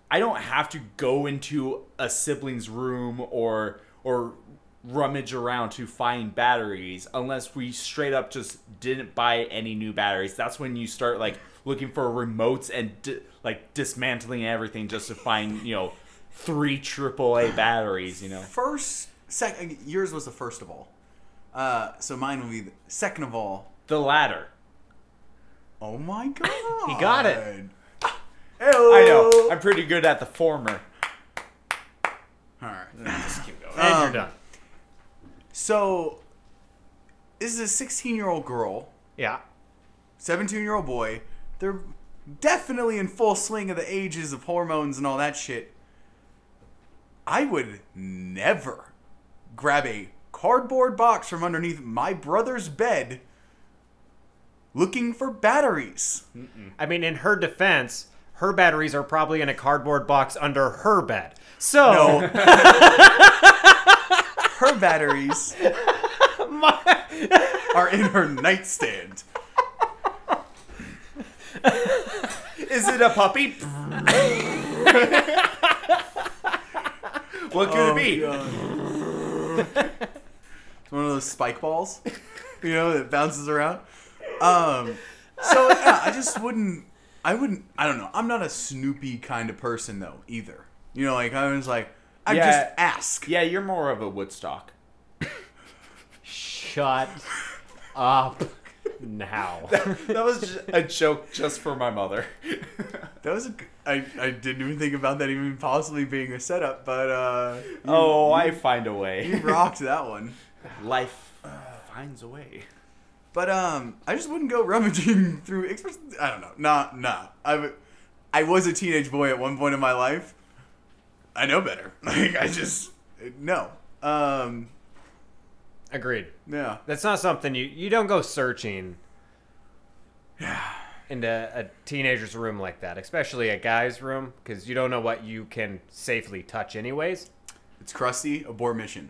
I don't have to go into a sibling's room or or rummage around to find batteries unless we straight up just didn't buy any new batteries. That's when you start like looking for remotes and di- like dismantling everything just to find, you know, three AAA batteries, you know. First, second, yours was the first of all. Uh, so mine would be the second of all. The latter. Oh my god. [LAUGHS] He got it. [LAUGHS] I know. I'm pretty good at the former. All right. Just keep going. And Um, you're done. So, this is a 16 year old girl, Yeah. 17 year old boy. They're definitely in full swing of the ages of hormones and all that shit. I would never grab a cardboard box from underneath my brother's bed looking for batteries. I mean, in her defense, her batteries are probably in a cardboard box under her bed. So, No. [LAUGHS] her batteries are in her nightstand. Is it a puppy? what could it oh, be? It's one of those spike balls, you know, that bounces around. Um, so yeah, I just wouldn't. I wouldn't. I don't know. I'm not a Snoopy kind of person though either. You know, like I was like, I Yeah. just ask. Yeah, you're more of a Woodstock. shut up now. [LAUGHS] That was just a joke just for my mother. That was a. g- I, I didn't even think about that even possibly being a setup, but uh, you, oh, I find a way. you way. rocked that one. Life finds a way. But um, I just wouldn't go rummaging [LAUGHS] through. express- I don't know. Nah, nah. I, w- I was a teenage boy at one point in my life. I know better. [LAUGHS] Like I just no. Um, Agreed. yeah. That's not something you you don't go searching Yeah. [SIGHS] into a teenager's room like that, especially a guy's room, because you don't know what you can safely touch, anyways. It's crusty. Abort mission.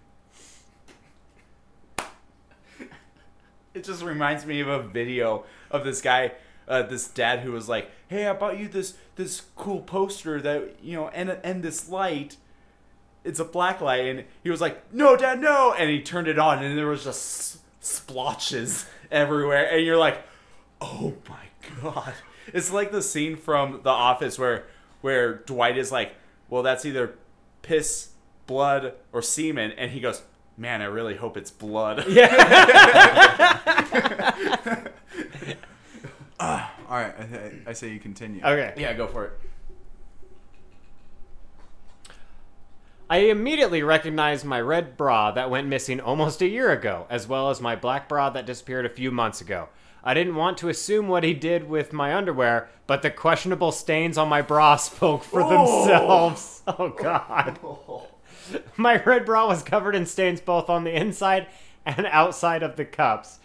It just reminds me of a video of this guy, uh, this dad who was like, "Hey, I bought you this this cool poster that you know, and and this light, it's a black light, and he was like, "No, Dad, no!" And he turned it on, and there was just splotches [LAUGHS] everywhere, and you're like, "Oh my god!" It's like the scene from The Office where where Dwight is like, "Well, that's either piss, blood, or semen," and he goes, "Man, I really hope it's blood." [LAUGHS] Yeah. [LAUGHS] Uh, all right, I, I say you continue. Okay. yeah, go for it. I immediately recognized my red bra that went missing almost a year ago, as well as my black bra that disappeared a few months ago. I didn't want to assume what he did with my underwear, but the questionable stains on my bra [LAUGHS] spoke for themselves. Oh, God. [LAUGHS] My red bra was covered in stains both on the inside and outside of the cups.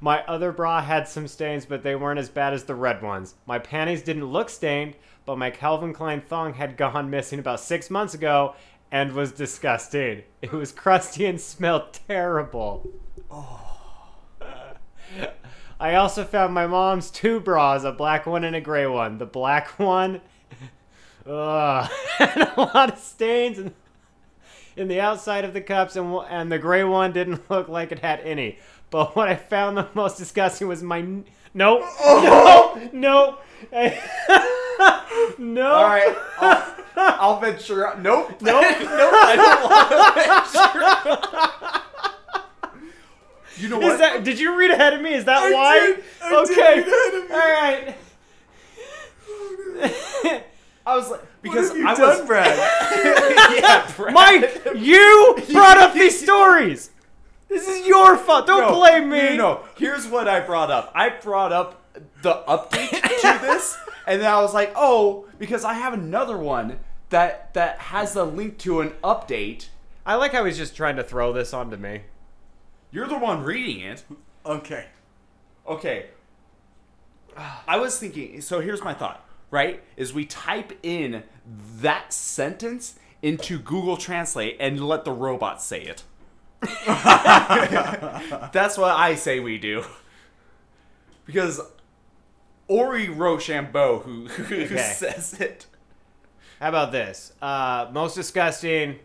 My other bra had some stains, but they weren't as bad as the red ones. My panties didn't look stained, but my Calvin Klein thong had gone missing about six months ago and was disgusting. It was crusty and smelled terrible. Oh. I also found my mom's two bras, a black one and a gray one. The black one [LAUGHS] ugh, [LAUGHS] had a lot of stains and in the outside of the cups, and and the gray one didn't [LAUGHS] look like it had any. But what I found the most disgusting was my n- nope, no, no, no. All right, I'll, [LAUGHS] I'll venture out. Nope, nope, [LAUGHS] nope. I don't want to venture. you know Is what? that? Did you read ahead of me? Is that I why? did, I okay. did read ahead of me. All right. I was like, because What have you I done, was, Brad? [LAUGHS] [LAUGHS] yeah, [LAUGHS] Brad. Mike, you brought up these stories. This is your fault. Don't No, blame me. No, no, here's what I brought up. I brought up the update to this, and then I was like, oh, because I have another one that that has a link to an update. I like how he's just trying to throw this onto me. You're the one reading it. okay. Okay. I was thinking, so here's my thought, right? Is we type in that sentence into Google Translate and let the robot say it. [LAUGHS] That's what I say we do. Because Ori Rochambeau, who, [LAUGHS] who Okay. says it. How about this? Uh, most disgusting.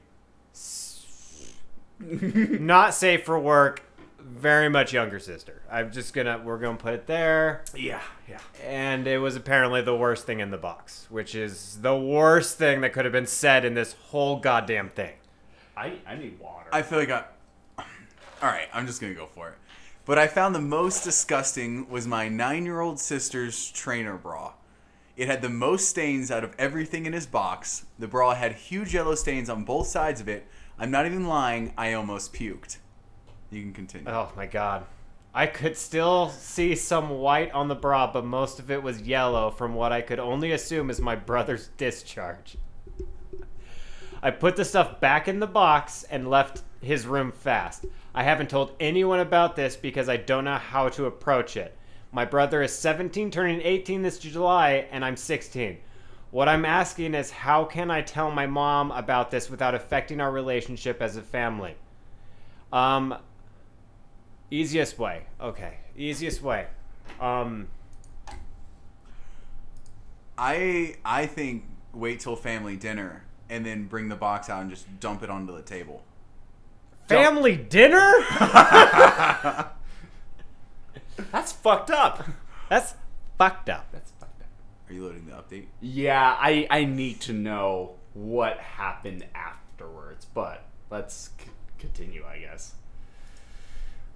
[LAUGHS] Not safe for work. Very much younger sister. I'm just gonna. We're gonna put it there. Yeah, yeah. And it was apparently the worst thing in the box, which is the worst thing that could have been said in this whole goddamn thing. I, I need water. I feel like I. [SIGHS] All right, I'm just gonna go for it. But I found the most disgusting was my nine-year-old sister's trainer bra. It had the most stains out of everything in his box. The bra had huge yellow stains on both sides of it. I'm not even lying. I almost puked. You can continue. Oh my god. I could still see some white on the bra, but most of it was yellow from what I could only assume is my brother's discharge. I put the stuff back in the box and left his room fast. I haven't told anyone about this because I don't know how to approach it. My brother is 17, turning 18 this July, and I'm 16. What I'm asking is how can I tell my mom about this without affecting our relationship as a family? Um, Easiest way. Okay. Easiest way. Um I I think wait till family dinner and then bring the box out and just dump it onto the table. family dinner? [LAUGHS] That's fucked up. That's fucked up. That's fucked up. Are you loading the update? Yeah, I, I need to know what happened afterwards, but let's c- continue, I guess.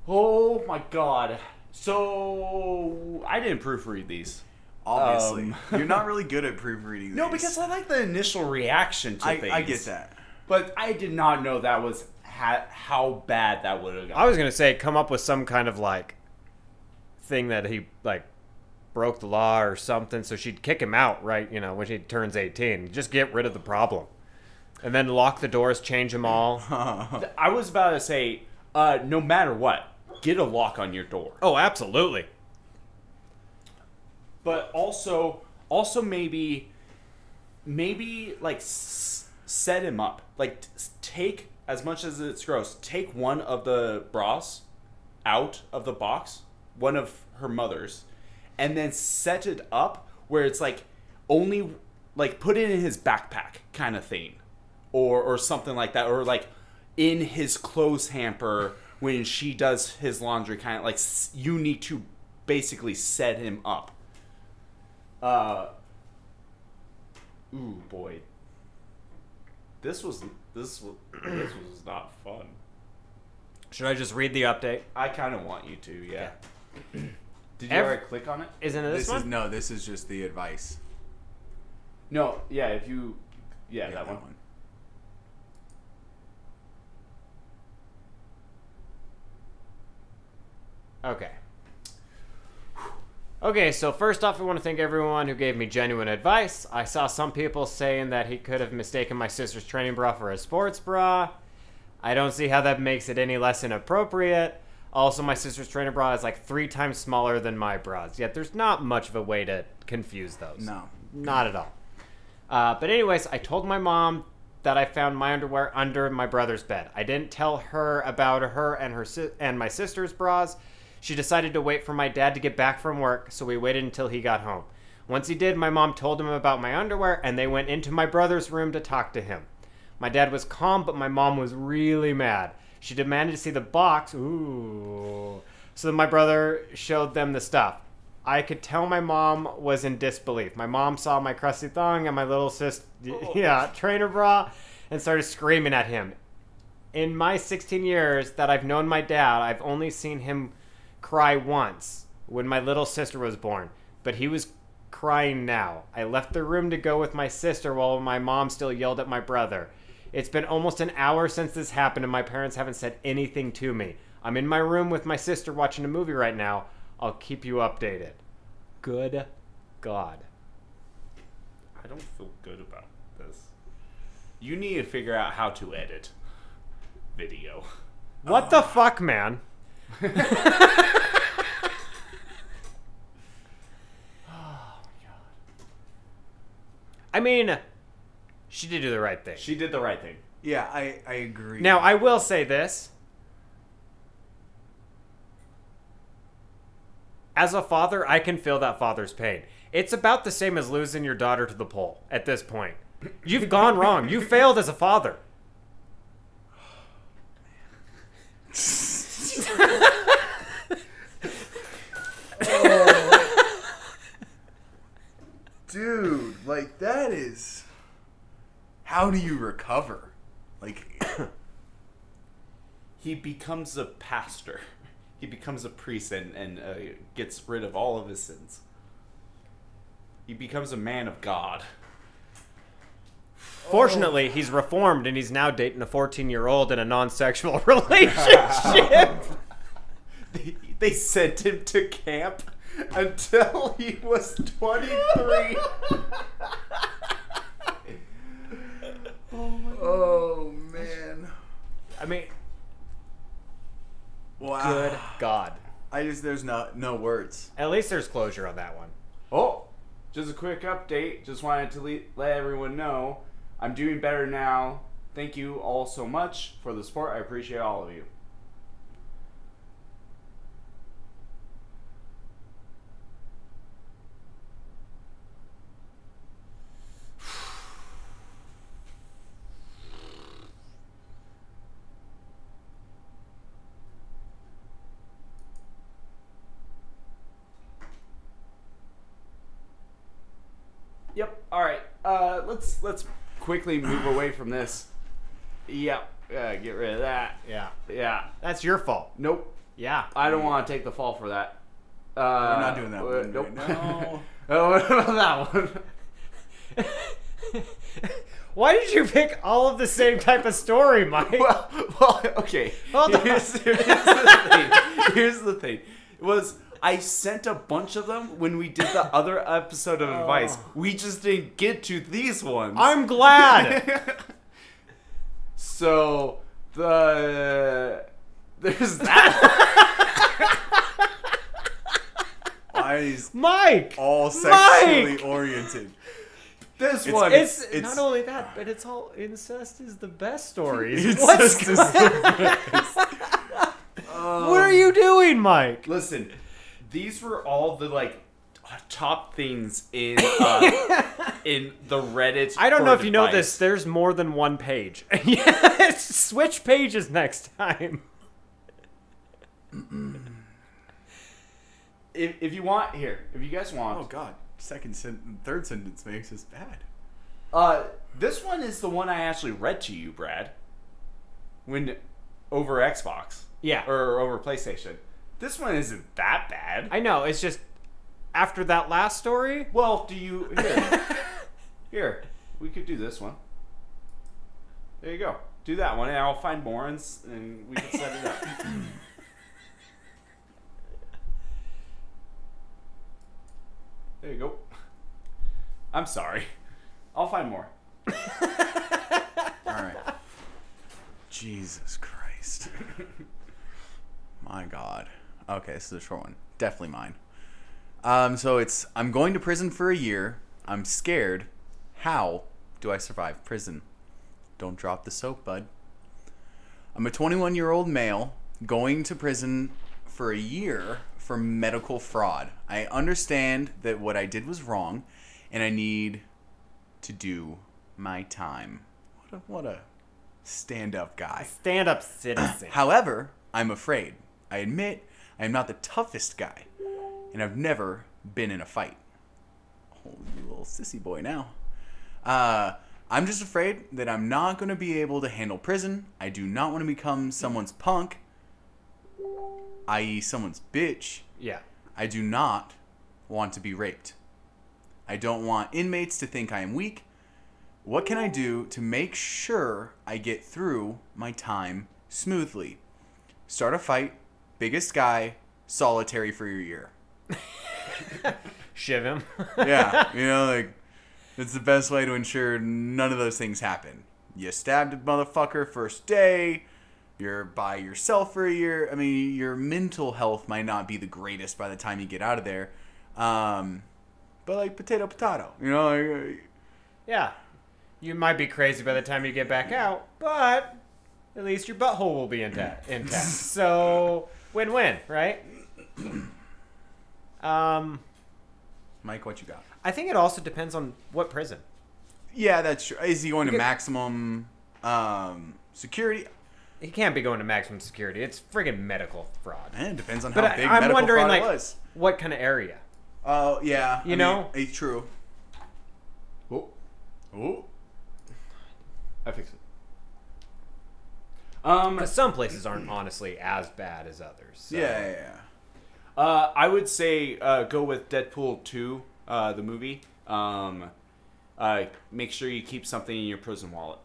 Oh my god. So, I didn't proofread these. Obviously, Um. you're not [LAUGHS] really good at proofreading. No, these. because I like the initial reaction to I, things. I get that. But I did not know that was ha- how bad that would have gone. I was gonna say come up with some kind of like thing that he like broke the law or something, so she'd kick him out, right? You know, when he turns eighteen. Just get rid of the problem, and then lock the doors, change them all. [LAUGHS] I was about to say, uh, no matter what, get a lock on your door. oh, absolutely. but also also maybe maybe like s- set him up like t- take as much as it's gross take one of the bras out of the box one of her mother's and then set it up where it's like only like put it in his backpack kind of thing or or something like that, or like in his clothes hamper when she does his laundry, kind of like you need to basically set him up. Uh, ooh boy, this was this was [CLEARS THROAT] this was not fun. Should I just read the update? I kind of want you to, yeah. [CLEARS THROAT] Did you Ev- already click on it? Isn't it this, This one? is no. This is just the advice. No, yeah. If you, yeah, Yeah, that, one. Okay. Okay, so first off, I want to thank everyone who gave me genuine advice. I saw some people saying that he could have mistaken my sister's training bra for a sports bra. I don't see how that makes it any less inappropriate. Also, my sister's training bra is like three times smaller than my bras, yet there's not much of a way to confuse those. No. Not at all. Uh, but anyways, I told my mom that I found my underwear under my brother's bed. I didn't tell her about her and her si- and my sister's bras. She decided to wait for my dad to get back from work, so we waited until he got home. Once he did, my mom told him about my underwear, and they went into my brother's room to talk to him. My dad was calm, but my mom was really mad. She demanded to see the box. Ooh. So my brother showed them the stuff. I could tell my mom was in disbelief. My mom saw my crusty thong and my little sis, [LAUGHS] oh. yeah, trainer bra, and started screaming at him. In my 16 years that I've known my dad, I've only seen him cry once when my little sister was born, but he was crying now. I left the room to go with my sister while my mom still yelled at my brother. It's been almost an hour since this happened, and my parents haven't said anything to me. I'm in my room with my sister watching a movie right now. I'll keep you updated. Good God. I don't feel good about this. You need to figure out how to edit video. What the fuck, man? I mean, she did do the right thing. She did the right thing. Yeah, I I agree. Now, I will say this. As a father, I can feel that father's pain. It's about the same as losing your daughter to the pole at this point. You've gone wrong. You failed as a father. [LAUGHS] dude, like that is. How do you recover? Like, [COUGHS] He becomes a pastor. He becomes a priest and, and uh, gets rid of all of his sins. He becomes a man of God. Fortunately, he's reformed and he's now dating a 14 year old in a non sexual [LAUGHS] relationship. [LAUGHS] They, they sent him to camp until he was 23. [LAUGHS] oh man. I mean, Wow. good God. I just there's no no words. At least there's closure on that one. Oh, just a quick update. Just wanted to le- let everyone know I'm doing better now. Thank you all so much for the support. I appreciate all of you. [SIGHS] Yep. All right. Uh, let's let's quickly move away from this. Yep. Uh, get rid of that. Yeah. Yeah. That's your fault. Nope. Yeah. I don't want to take the fall for that. Uh, We're not doing that uh, one Nope. right now. [LAUGHS] oh, what about that one? [LAUGHS] Why did you pick all of the same type of story, Mike? [LAUGHS] well, well, okay. Hold on. here's, here's the thing. Here's the thing. It was I sent a bunch of them when we did the other episode of [LAUGHS] oh. advice. We just didn't get to these ones. I'm glad. [LAUGHS] so the there's that. [LAUGHS] Eyes Mike. all sexually Mike! oriented. this It's- one. It's, it's- not only that, but it's all incest is the best stories. It's What's just- it's what are you doing, Mike? Listen, these were all the like top things in [LAUGHS] uh, in the Reddit. I don't know if you know this. There's more than one page. yeah, [LAUGHS] switch pages next time. If, if you want, here, if you guys want, Oh God, second sen- third sentence makes us bad. Uh, this one is the one I actually read to you, Brad. When over Xbox, Yeah. or over PlayStation. This one isn't that bad. I know. It's just after that last story. well, do you here? [LAUGHS] here, we could do this one. There you go. Do that one, and I'll find more, and, s- and we can set it up. [LAUGHS] there you go. I'm sorry. I'll find more. All right. Jesus Christ. [LAUGHS] My God. Okay, this is a short one. Definitely mine. Um, so it's I'm going to prison for a year. I'm scared. How do I survive prison? Don't drop the soap, bud. I'm a 21 year old male going to prison for a year for medical fraud. I understand that what I did was wrong, and I need to do my time. What a, what a stand up guy. Stand up, citizen. [CLEARS THROAT] However, I'm afraid. I admit I am not the toughest guy, and I've never been in a fight. Oh, you little sissy boy now. Uh, I'm just afraid that I'm not going to be able to handle prison. I do not want to become someone's punk, i.e., someone's bitch. yeah. I do not want to be raped. I don't want inmates to think I am weak. What can I do to make sure I get through my time smoothly? Start a fight, biggest guy, solitary for your year. [LAUGHS] Shiv him. [LAUGHS] Yeah, you know, [LAUGHS] like, it's the best way to ensure none of those things happen. You stabbed a motherfucker first day, you're by yourself for a year. I mean, your mental health might not be the greatest by the time you get out of there. Um, but, like, potato, potato, you know, like, yeah. You might be crazy by the time you get back out, but at least your butthole will be intact. intact. so win-win, right? [CLEARS THROAT] Um, Mike, what you got? I think it also depends on what prison. Yeah, that's true. Is he going to Because- maximum um, security? He can't be going to maximum security. It's friggin' medical fraud. Eh, it depends on But how I, big I'm medical wondering, fraud like, it was. what kind of area? Oh, yeah. You I know? mean, it's true. Oh, Oh. I fixed it. Um, some places aren't honestly as bad as others. so- Yeah, yeah, yeah. Uh, I would say uh, go with Deadpool 2, uh, the movie. Um, uh, make sure you keep something in your prison wallet.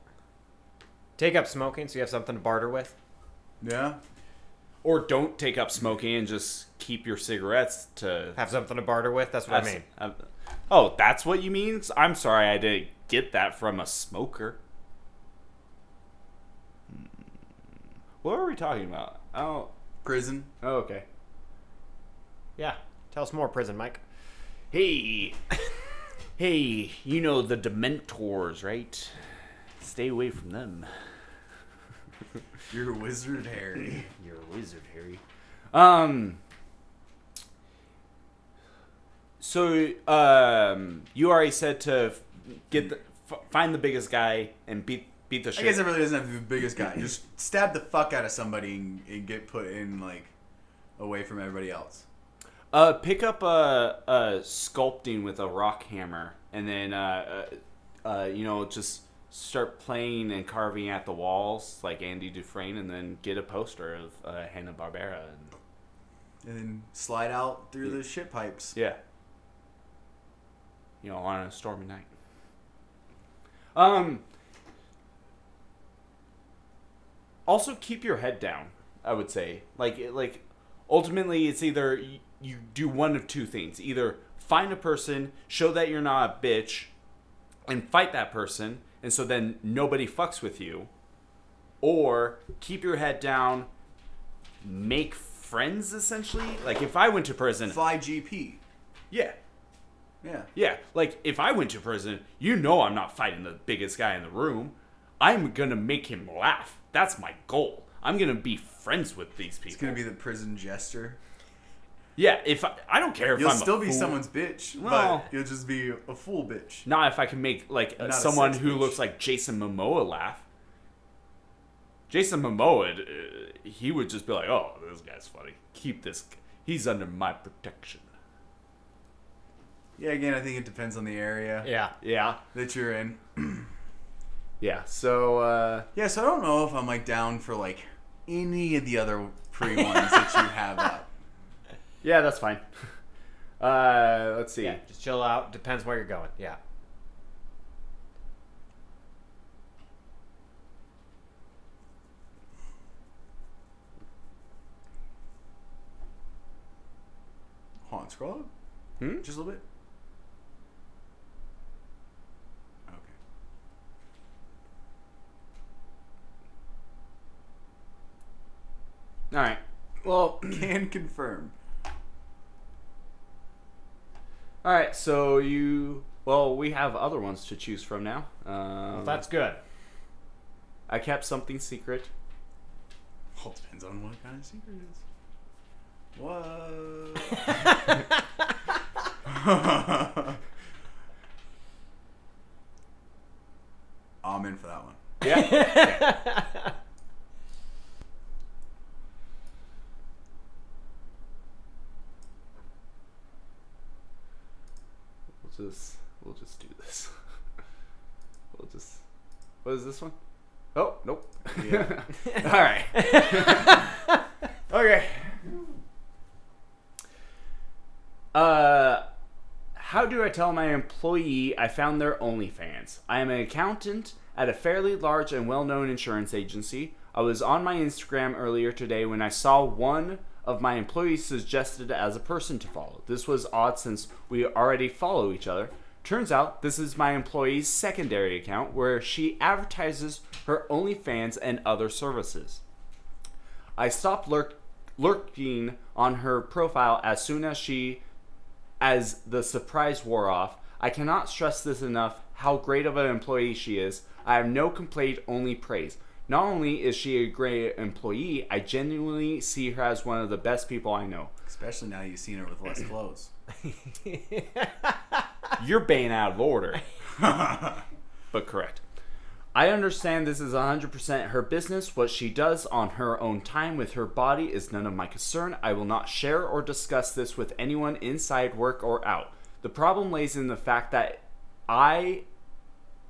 Take up smoking so you have something to barter with. Yeah. Or don't take up smoking and just keep your cigarettes to. Have something to barter with. That's what I mean. Uh, oh, that's what you mean? I'm sorry I didn't get that from a smoker. What were we talking about? Oh, Prison. oh okay. Yeah. Tell us more, prison Mike. Hey, [LAUGHS] hey, you know the Dementors, right? Stay away from them. You're a wizard, Harry. [LAUGHS] You're a wizard, Harry. Um. So, um, you already said to f- get the, f- find the biggest guy and beat beat the I shit. guess it really doesn't have to be the biggest guy. Just stab the fuck out of somebody and, and get put in like away from everybody else. Uh, pick up a, a sculpting with a rock hammer, and then uh, uh, uh, you know just start playing and carving at the walls like Andy Dufresne, and then get a poster of uh, Hanna Barbera. And, And then slide out through the shit pipes. yeah, you know, on a stormy night. Um. Also, keep your head down. I would say, like, like, ultimately, it's either you, you do one of two things: either find a person, show that you're not a bitch, and fight that person, and so then nobody fucks with you, or keep your head down, make friends. Essentially, like if I went to prison, Fly GP. yeah, Yeah. yeah, like if I went to prison, you know I'm not fighting the biggest guy in the room. I'm gonna make him laugh. That's my goal. I'm gonna be friends with these people. It's gonna be the prison jester. Yeah, if I, I don't care if You'll I'm a still be fool. someone's bitch, Well- but you'll just be a fool bitch. Not if I can make like a someone sex who bitch. looks like Jason Momoa laugh. Jason Momoa, uh, he would just be like, "Oh, this guy's funny. Keep this. He's under my protection." Yeah, again, I think it depends on the area Yeah. Yeah, that you're in. [CLEARS THROAT] yeah. So uh, Yeah, so I don't know if I'm like down for like any of the other free ones that you have up. [LAUGHS] yeah, that's fine. [LAUGHS] Uh, let's see. Yeah. Just chill out. Depends where you're going. Yeah. Hold on, scroll up. Hmm? Just a little bit. All right. Well, [CLEARS THROAT] Can confirm. all right. So you, well, we have other ones to choose from now. Um, That's good. I kept something secret. Well, it depends on what kind of secret it is. [LAUGHS] What? [LAUGHS] I'm in for that one. Yeah. [LAUGHS] we'll just we'll just do this. [LAUGHS] We'll just what is this one? Oh nope. Yeah. [LAUGHS] All right. [LAUGHS] okay. Uh, how do I tell my employee I found their OnlyFans? I am an accountant at a fairly large and well known insurance agency. I was on my Instagram earlier today when I saw one of my employees suggested as a person to follow. This was odd since we already follow each other. Turns out this is my employee's secondary account where she advertises her OnlyFans and other services. I stopped lurk- lurking on her profile as soon as she as the surprise wore off. I cannot stress this enough how great of an employee she is. I have no complaint, only praise. Not only is she a great employee, I genuinely see her as one of the best people I know. Especially now you've seen her with less clothes. [LAUGHS] You're banned out of order. [LAUGHS] but correct. I understand this is 100% her business. What she does on her own time with her body is none of my concern. I will not share or discuss this with anyone inside work or out. The problem lays in the fact that I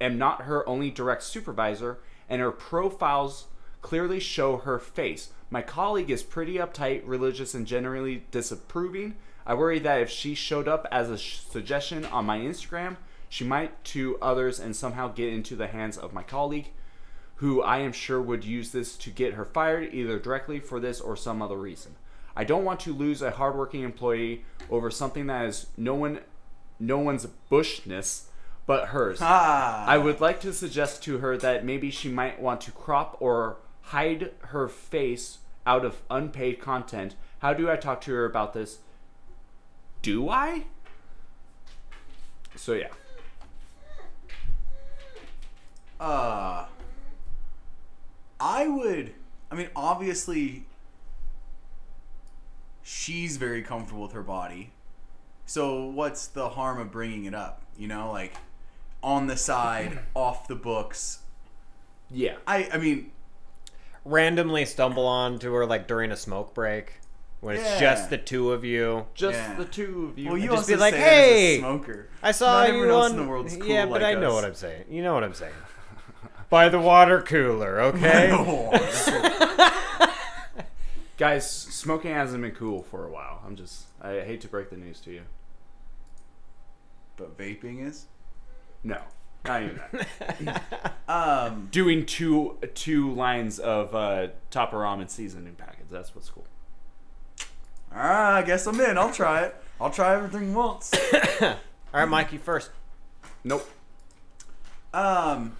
am not her only direct supervisor, and her profiles clearly show her face. My colleague is pretty uptight, religious, and generally disapproving. I worry that if she showed up as a sh- suggestion on my Instagram, she might to others and somehow get into the hands of my colleague, who I am sure would use this to get her fired either directly for this or some other reason. I don't want to lose a hardworking employee over something that is no one no one's bushness but hers. Ah. I would like to suggest to her that maybe she might want to crop or hide her face out of unpaid content. How do I talk to her about this? Do I? So yeah. Uh, I would. I mean, obviously, she's very comfortable with her body. So what's the harm of bringing it up? You know, like on the side, [CLEARS THROAT] off the books. Yeah. I. I mean, Randomly stumble onto her like during a smoke break when it's Yeah. just the two of you. Just Yeah. the two of you. well, you just also be like, say that as a "Hey, smoker. I saw Not you everyone else on. in the world's cool yeah, but like I know us. what I'm saying. You know what I'm saying. By the water cooler, okay? [LAUGHS] [LAUGHS] Guys, smoking hasn't been cool for a while. I'm just I hate to break the news to you. but vaping is. No. Not even that. [LAUGHS] Um. Doing two two lines of uh Topper ramen seasoning packets. That's what's cool. All right, I guess I'm in. I'll try it. I'll try everything once. [COUGHS] All right, Mikey first. Nope. Um,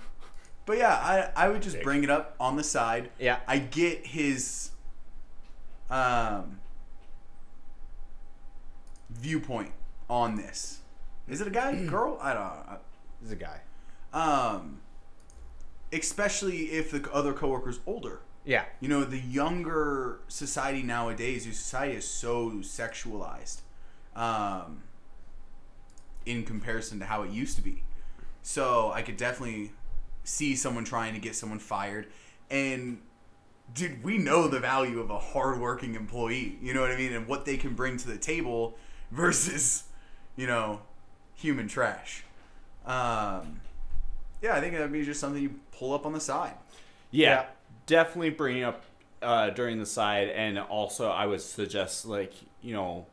but yeah, I I would just Dick. bring it up on the side. Yeah. I get his um viewpoint on this. Is it a guy, [CLEARS THROAT] girl? I don't know. Is a guy. Um, especially if the other coworker's older. Yeah. You know, the younger society nowadays, your society is so sexualized um, in comparison to how it used to be. So I could definitely see someone trying to get someone fired. And, dude, we know the value of a hardworking employee. You know what I mean? And what they can bring to the table versus, you know, human trash. Um, yeah, I think that'd be just something you pull up on the side. Yeah, Yeah. definitely bring it up uh, during the side, and also I would suggest like you know,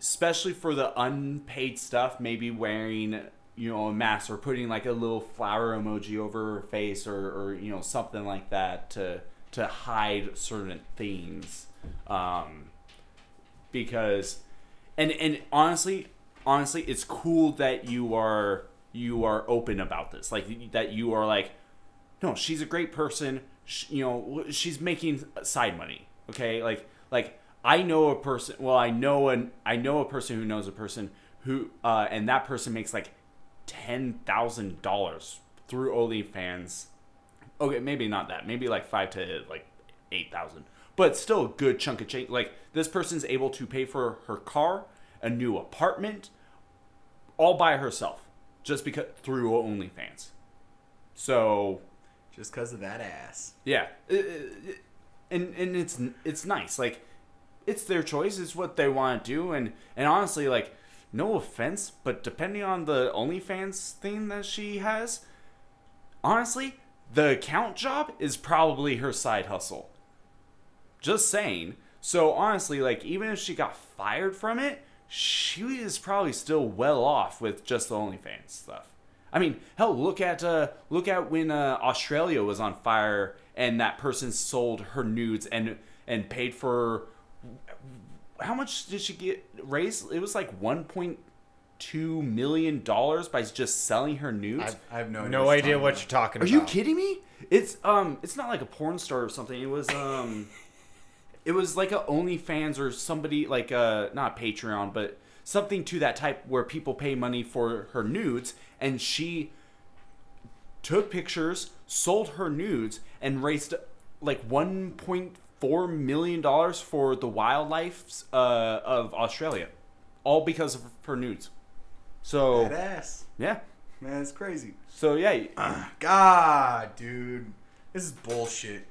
especially for the unpaid stuff, maybe wearing you know a mask or putting like a little flower emoji over her face or or you know something like that to to hide certain things, um, because and and honestly honestly it's cool that you are you are open about this like that you are like no she's a great person sh you know she's making side money okay like like i know a person well i know an i know a person who knows a person who uh and that person makes like $10,000 through OnlyFans okay, maybe not that. Maybe like five to like eight thousand, but still a good chunk of change. Like this person's able to pay for her car, a new apartment, all by herself, just because through OnlyFans. So Just because of that ass. yeah, it- it- it- and and it's it's nice. Like it's their choice. It's what they want to do. And and honestly, like no offense, but depending on the OnlyFans thing that she has, honestly, the account job is probably her side hustle. Just saying. So honestly, like even if she got fired from it, she is probably still well off with just the OnlyFans stuff. I mean, hell, look at uh, look at when uh, Australia was on fire and that person sold her nudes and and paid for how much did she get raised? It was like one point two million dollars by just selling her nudes. I've I have no idea. no what you're idea talking what about. you're talking Are about. you kidding me? It's um, it's not like a porn star or something. It was um, it was like a OnlyFans or somebody like uh, not Patreon, but something to that type where people pay money for her nudes, and she took pictures, sold her nudes, and raised like one point four million dollars for the wildlife uh, of Australia, all because of her nudes. So That ass. yeah, Man, it's crazy. so yeah, [CLEARS THROAT] God, dude. This is bullshit.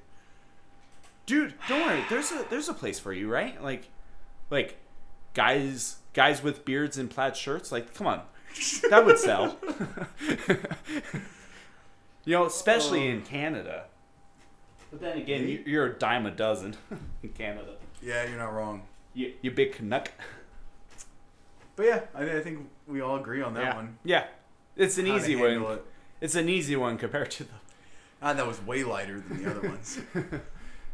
Dude don't worry there's a there's a place for you right like like guys guys with beards and plaid shirts like come on that would sell [LAUGHS] you know especially in canada but then again you, you're a dime a dozen [LAUGHS] in canada Yeah, you're not wrong. you, you big canuck But yeah, I, I think we all agree on that Yeah. one. yeah it's an How to easy handle one it. it's an easy one compared to the Ah, that was way lighter than the other [LAUGHS] ones.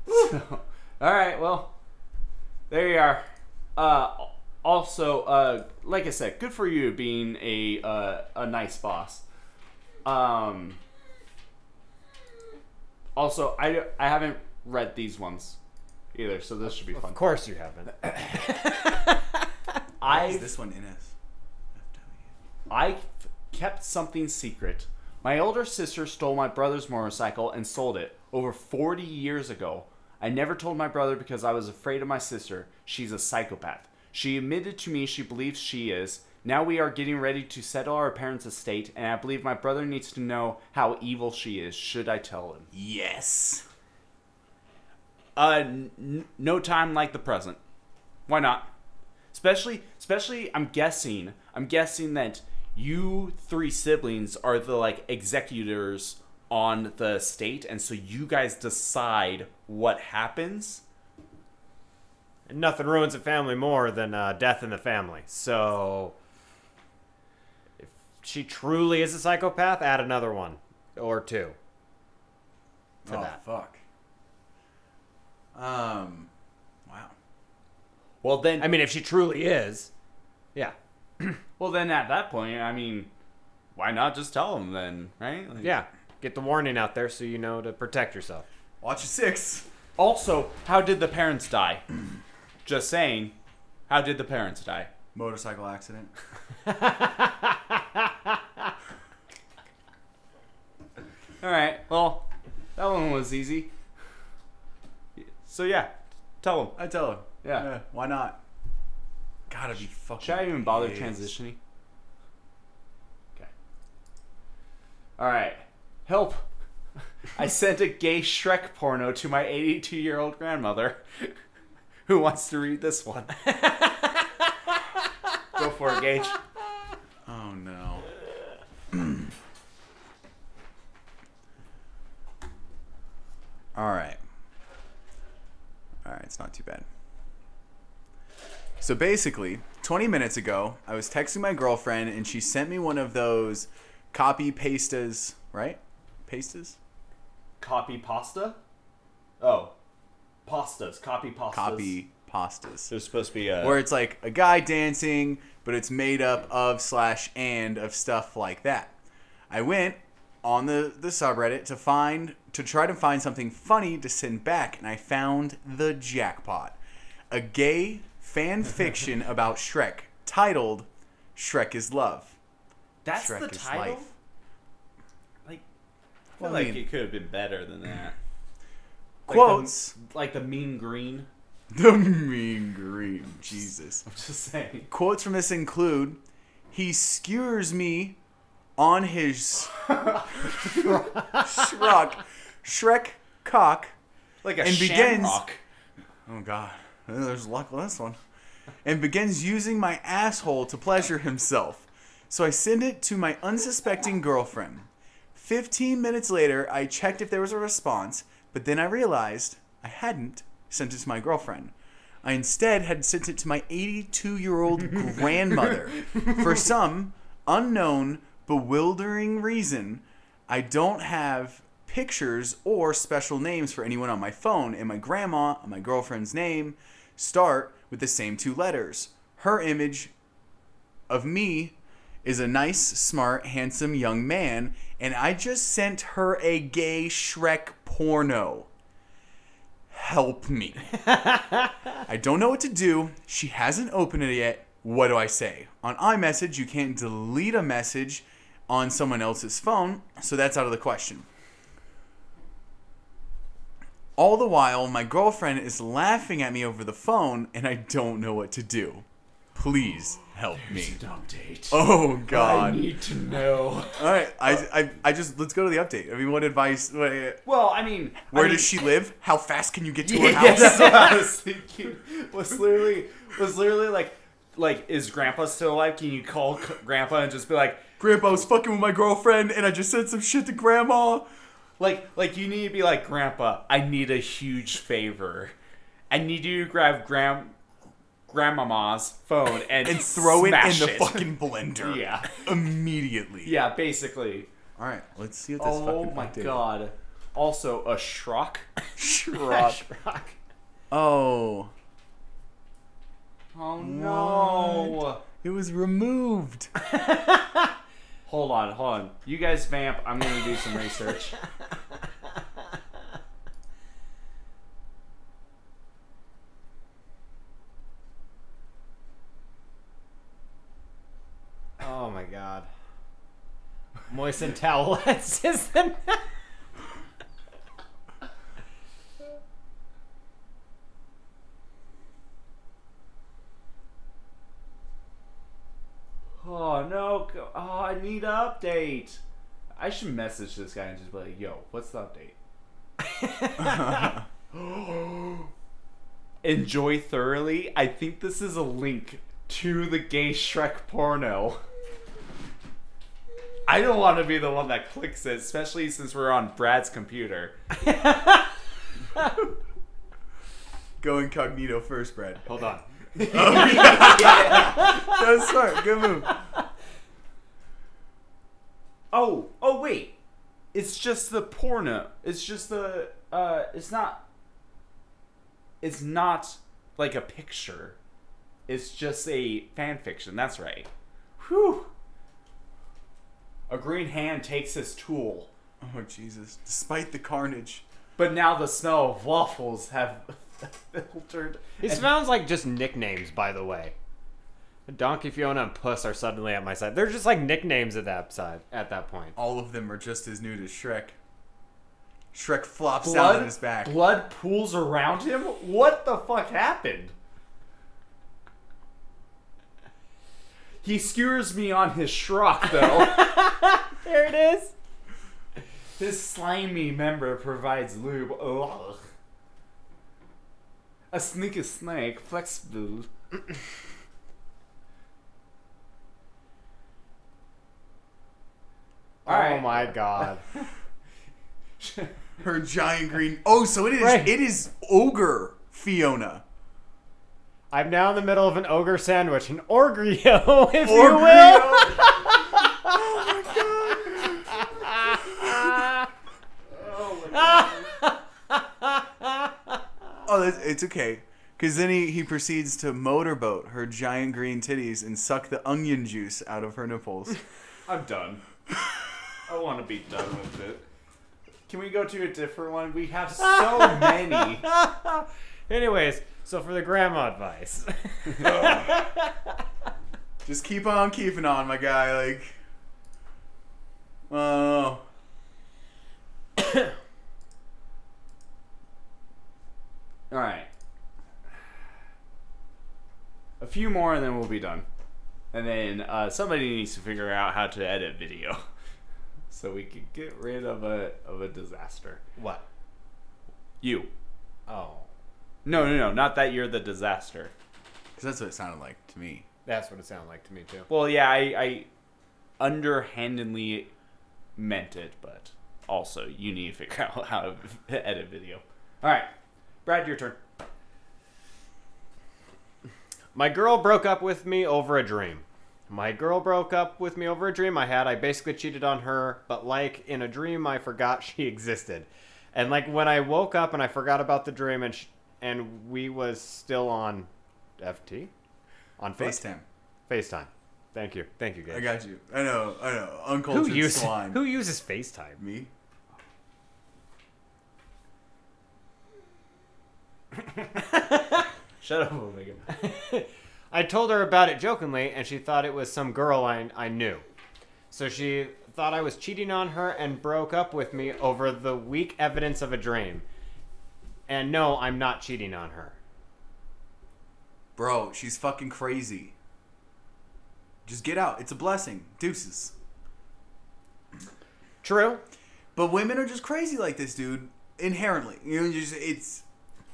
So, all right, well, there you are. Uh, also, uh, like I said, good for you being a uh, a nice boss. Um, also, I, I haven't read these ones either, so this should be fun. Of course you haven't. [LAUGHS] Is I this one NS? I kept something secret. My older sister stole my brother's motorcycle and sold it over 40 years ago. I never told my brother because I was afraid of my sister. She's a psychopath. She admitted to me she believes she is. Now we are getting ready to settle our parents' estate, and I believe my brother needs to know how evil she is. Should I tell him? Yes. Uh, n- no time like the present. Why not? Especially, especially, I'm guessing. I'm guessing that you three siblings are the like executors on the state, and so you guys decide what happens. And nothing ruins a family more than uh, death in the family. So, if she truly is a psychopath, add another one or two to oh that. fuck. Um. Wow. Well, then, I mean, if she truly is, yeah, [CLEARS THROAT] well, then at that point, I mean, why not just tell them then, right? Like- yeah. Get the warning out there so you know to protect yourself. Watch your six. Also, how did the parents die? [CLEARS THROAT] just saying, how did the parents die? Motorcycle accident. [LAUGHS] All right. Well, that one one was easy. So yeah, tell him. I tell her. Yeah. why not? Gotta be fucking. Should I even bother pissed. transitioning? Okay. All right. Help! I sent a gay Shrek porno to my 82 year old grandmother. [LAUGHS] Who wants to read this one? [LAUGHS] Go for it, Gage. Oh no. All right. All right, it's not too bad. So basically, 20 minutes ago, I was texting my girlfriend and she sent me one of those copy pastas, right? Pastas? Copy pasta? Oh. Pastas. Copy pastas. Copy pastas. There's supposed to be a. where it's like a guy dancing, but it's made up of slash and of stuff like that. I went on the the subreddit to find to try to find something funny to send back, and I found the jackpot, a gay fan [LAUGHS] fiction about Shrek titled "Shrek is Love." That's Shrek the is title? life. Like, I Well, feel I like mean- it could have been better than that. [SNIFFS] Like Quotes the, like the mean green. [LAUGHS] the mean green Jesus. [LAUGHS] I'm just saying. Quotes from this include, "He skewers me on his [LAUGHS] Shrek, Shrek cock." Like a And begins- shamrock. Oh God, there's luck with this one. And begins using my asshole to pleasure himself. So I send it to my unsuspecting girlfriend. 15 minutes later, I checked if there was a response, but then I realized I hadn't sent it to my girlfriend. I instead had sent it to my 82 year old [LAUGHS] grandmother. For some unknown, bewildering reason, I don't have pictures or special names for anyone on my phone, and my grandma and my girlfriend's name start with the same two letters. Her image of me is a nice, smart, handsome young man, and I just sent her a gay Shrek porno. Help me. [LAUGHS] I don't know what to do. She hasn't opened it yet. What do I say? On iMessage, you can't delete a message on someone else's phone, so that's out of the question. All the while, my girlfriend is laughing at me over the phone, and I don't know what to do. Please help me. update. Oh God! I need to know. All right, I, I, I just let's go to the update. I mean, what advice? What, Well, I mean, where I mean, does she live? How fast can you get to her house? what [LAUGHS] I [LAUGHS] was thinking. Was literally was literally like like is Grandpa still alive? Can you call Grandpa and just be like Grandpa was fucking with my girlfriend, and I just said some shit to Grandma. like like you need to be like Grandpa? I need a huge favor. I need you to grab Grand Grandmama's phone [LAUGHS] and And throw it in smash the fucking blender. [LAUGHS] Yeah. Immediately. yeah basically. All right, let's see what this Oh fucking my update is. god. Also a shrock. [LAUGHS] Shrug. shrock. Oh, Oh no. it was removed. Hold on, hold on. You guys vamp. I'm gonna do some research. God. Moisten towelettes [LAUGHS] is [LAUGHS] the Oh no! Oh, I need an update. I should message this guy and just be like, "Yo, what's the update?" [LAUGHS] Enjoy thoroughly. I think this is a link to the gay Shrek porno. I don't want to be the one that clicks it, especially since we're on Brad's computer. [LAUGHS] Go incognito first, Brad. Hold on. [LAUGHS] That's smart. Good move. Oh, oh wait. It's just the porno. It's just the uh it's not it's not like a picture. It's just a fan fiction. That's right. Whew. A green hand takes his tool, Oh Jesus! Despite the carnage. but now the smell of waffles have [LAUGHS] filtered. These sounds like just nicknames, by the way. Donkey Fiona and Puss are suddenly at my side. They're just like nicknames at that side at that point. All of them are just as new to Shrek. Shrek flops out on his back. blood pools around him. What the fuck happened? He skewers me on his schrock though. [LAUGHS] There it is. This slimy member provides lube. Ugh. A sneaky snake, flexible. Oh Alright. my god. Her giant green. Oh, so it is. Right. It is ogre Fiona. I'm now in the middle of an ogre sandwich, an orgrio, [LAUGHS] if you Orgrio. [LAUGHS] will. Oh, it's, it's okay. Because then he, he proceeds to motorboat her giant green titties and suck the onion juice out of her nipples. [LAUGHS] I'm done. I want to be done with it. Can we go to a different one? We have so many. [LAUGHS] Anyways, so for the grandma advice. [LAUGHS] Just keep on keeping on, my guy. Like, oh, [COUGHS] All right. A few more and then we'll be done. And then uh, somebody needs to figure out how to edit video, [LAUGHS] so we can get rid of a of a disaster. what? You. Oh, No, no, no. Not that you're the disaster. because that's what it sounded like to me. that's what it sounded like to me too. Well, yeah, I, I underhandedly meant it, but also you need to figure [LAUGHS] out how to edit video. All right, Brad, your turn. My girl broke up with me over a dream. My girl broke up with me over a dream I had. I basically cheated on her, but like in a dream, I forgot [LAUGHS] she existed. And like when I woke up and I forgot about the dream, and sh- and we was still on FT, on foot? FaceTime. FaceTime. Thank you, thank you, guys. I got you. I know. I know. who uses [LAUGHS] swine. who uses FaceTime? Me. [LAUGHS] Shut up, Omega. [LAUGHS] I told her about it jokingly, and she thought it was some girl I, I knew. So she thought I was cheating on her and broke up with me over the weak evidence of a dream. And no, I'm not cheating on her. Bro, she's fucking crazy. Just get out. It's a blessing. Deuces. True. But women are just crazy like this, dude. Inherently, you know, just it's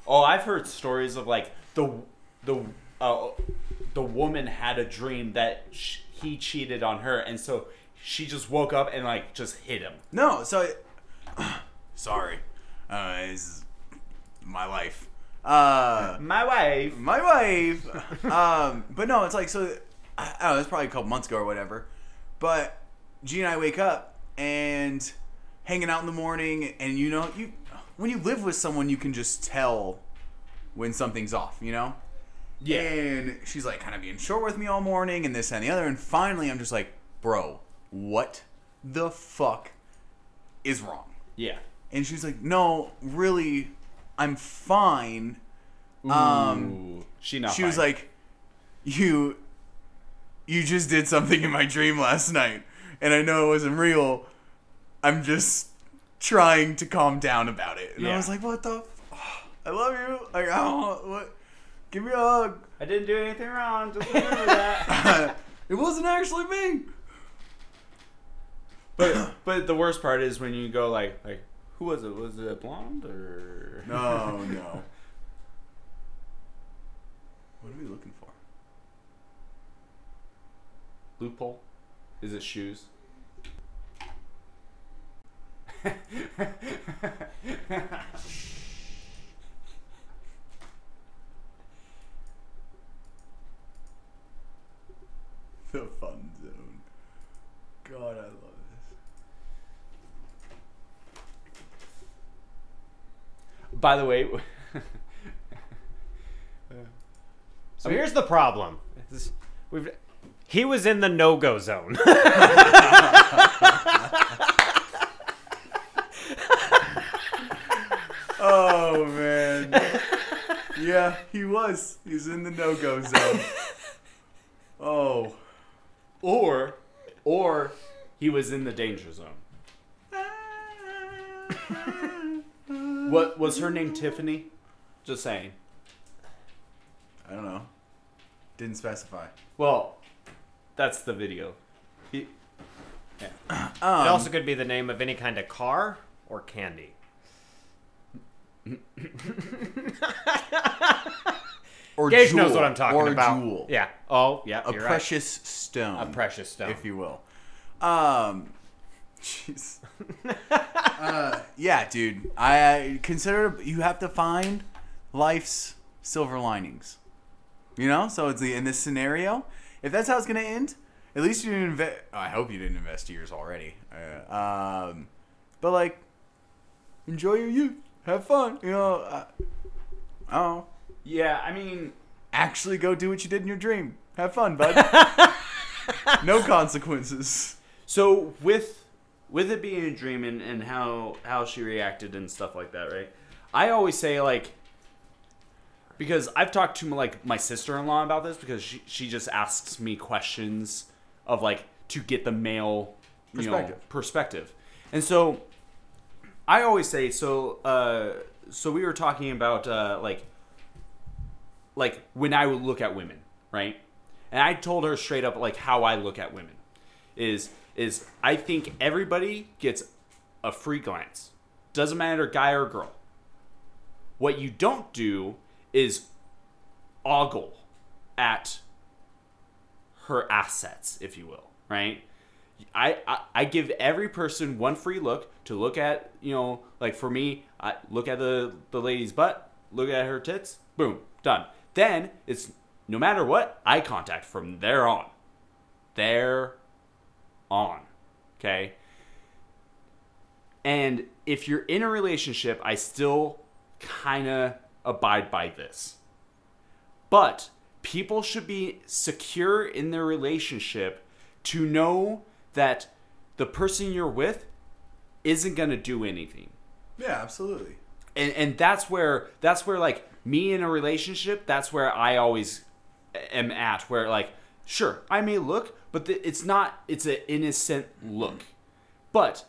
Oh, I've heard stories of like the the uh, the woman had a dream that sh- he cheated on her, and so she just woke up and like just hit him. no. So, [CLEARS THROAT] sorry, uh, this is my life. Uh, My wife. my wife. um, but no, it's like so. I I don't know. It's probably a couple months ago or whatever. But G and I wake up and hanging out in the morning, and you know, you when you live with someone, you can just tell when something's off. You know. Yeah. And she's like kind of being short with me all morning and this and the other. And finally, I'm just like, bro, what the fuck is wrong? Yeah. And she's like, no, really, I'm fine. Um, Ooh, she not. she was like, you, you just did something in my dream last night, and I know it wasn't real. I'm just trying to calm down about it. And I was like, what the? F- I love you. Like, I don't. What? Give me a hug. I didn't do anything wrong. Just remember that. [LAUGHS] it wasn't actually me. but but the worst part is when you go like like who was it? Was it blonde or No, no. [LAUGHS] What are we looking for? loophole? Is it shoes? [LAUGHS] The fun zone. God, I love this. By the way, [LAUGHS] uh, So here's the problem. This- we've, he was in the no-go zone. [LAUGHS] Oh man. [LAUGHS] yeah, he was. He's in the no-go zone. Oh. or or he was in the danger zone. What was her name? Tiffany. Just saying. I don't know. Didn't specify. Well, that's the video. He, Um, it also could be the name of any kind of car or candy. [LAUGHS] or Gage jewel, knows what I'm talking or about. Jewel. Yeah. Oh, yeah. A precious stone. A precious stone. if you will. Um, jeez. [LAUGHS] uh, yeah, dude. I, consider you have to find life's silver linings. You know, so it's the, in this scenario, if that's how it's gonna end, at least you didn't invest. I hope you didn't invest years already. Uh, um, but like, enjoy your youth, have fun. You know, uh, oh, yeah, I mean, actually go do what you did in your dream. Have fun, bud. [LAUGHS] no consequences. so with with it being a dream and, and how how she reacted and stuff like that, right? I always say like because I've talked to like my sister in law about this because she she just asks me questions of like to get the male you know, Perspective. perspective, and so I always say so. Uh, so we were talking about uh, like like when I would look at women, right? And I told her straight up like how I look at women is is I think everybody gets a free glance. Doesn't matter guy or girl. What you don't do is ogle at her assets, if you will, right? I, I, I give every person one free look to look at, you know, like for me, I look at the, the lady's butt, look at her tits, boom, done. Then it's no matter what, eye contact from there on. There on. Okay? And if you're in a relationship, I still kind of abide by this. But people should be secure in their relationship to know that the person you're with isn't going to do anything. Yeah, absolutely. And and that's where that's where like me in a relationship, that's where I always am at where like sure, I may look, but the, it's not it's an innocent look. But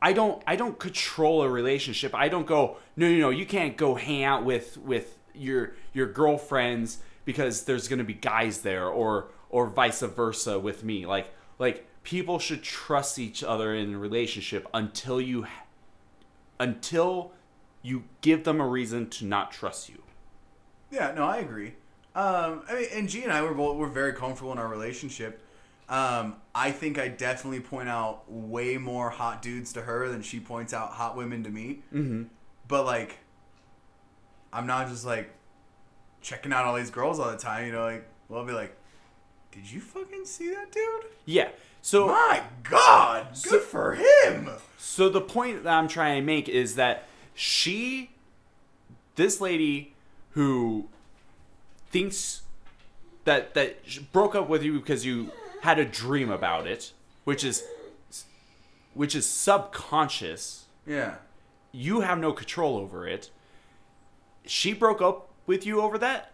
I don't I don't control a relationship. I don't go no no no you can't go hang out with with your your girlfriends because there's going to be guys there or or vice versa with me. Like like people should trust each other in a relationship until you until you give them a reason to not trust you. Yeah, no, I agree. Um, I mean, and G and I were both we're very comfortable in our relationship. Um, I think I definitely point out way more hot dudes to her than she points out hot women to me. Mm-hmm. But like, I'm not just like checking out all these girls all the time. You know, like, well, I'll be like, "Did you fucking see that dude? Yeah. So My God, good So- for him." So the point that I'm trying to make is that she, this lady, who thinks that that broke up with you because you had a dream about it, which is which is subconscious. Yeah, You have no control over it. She broke up with you over that.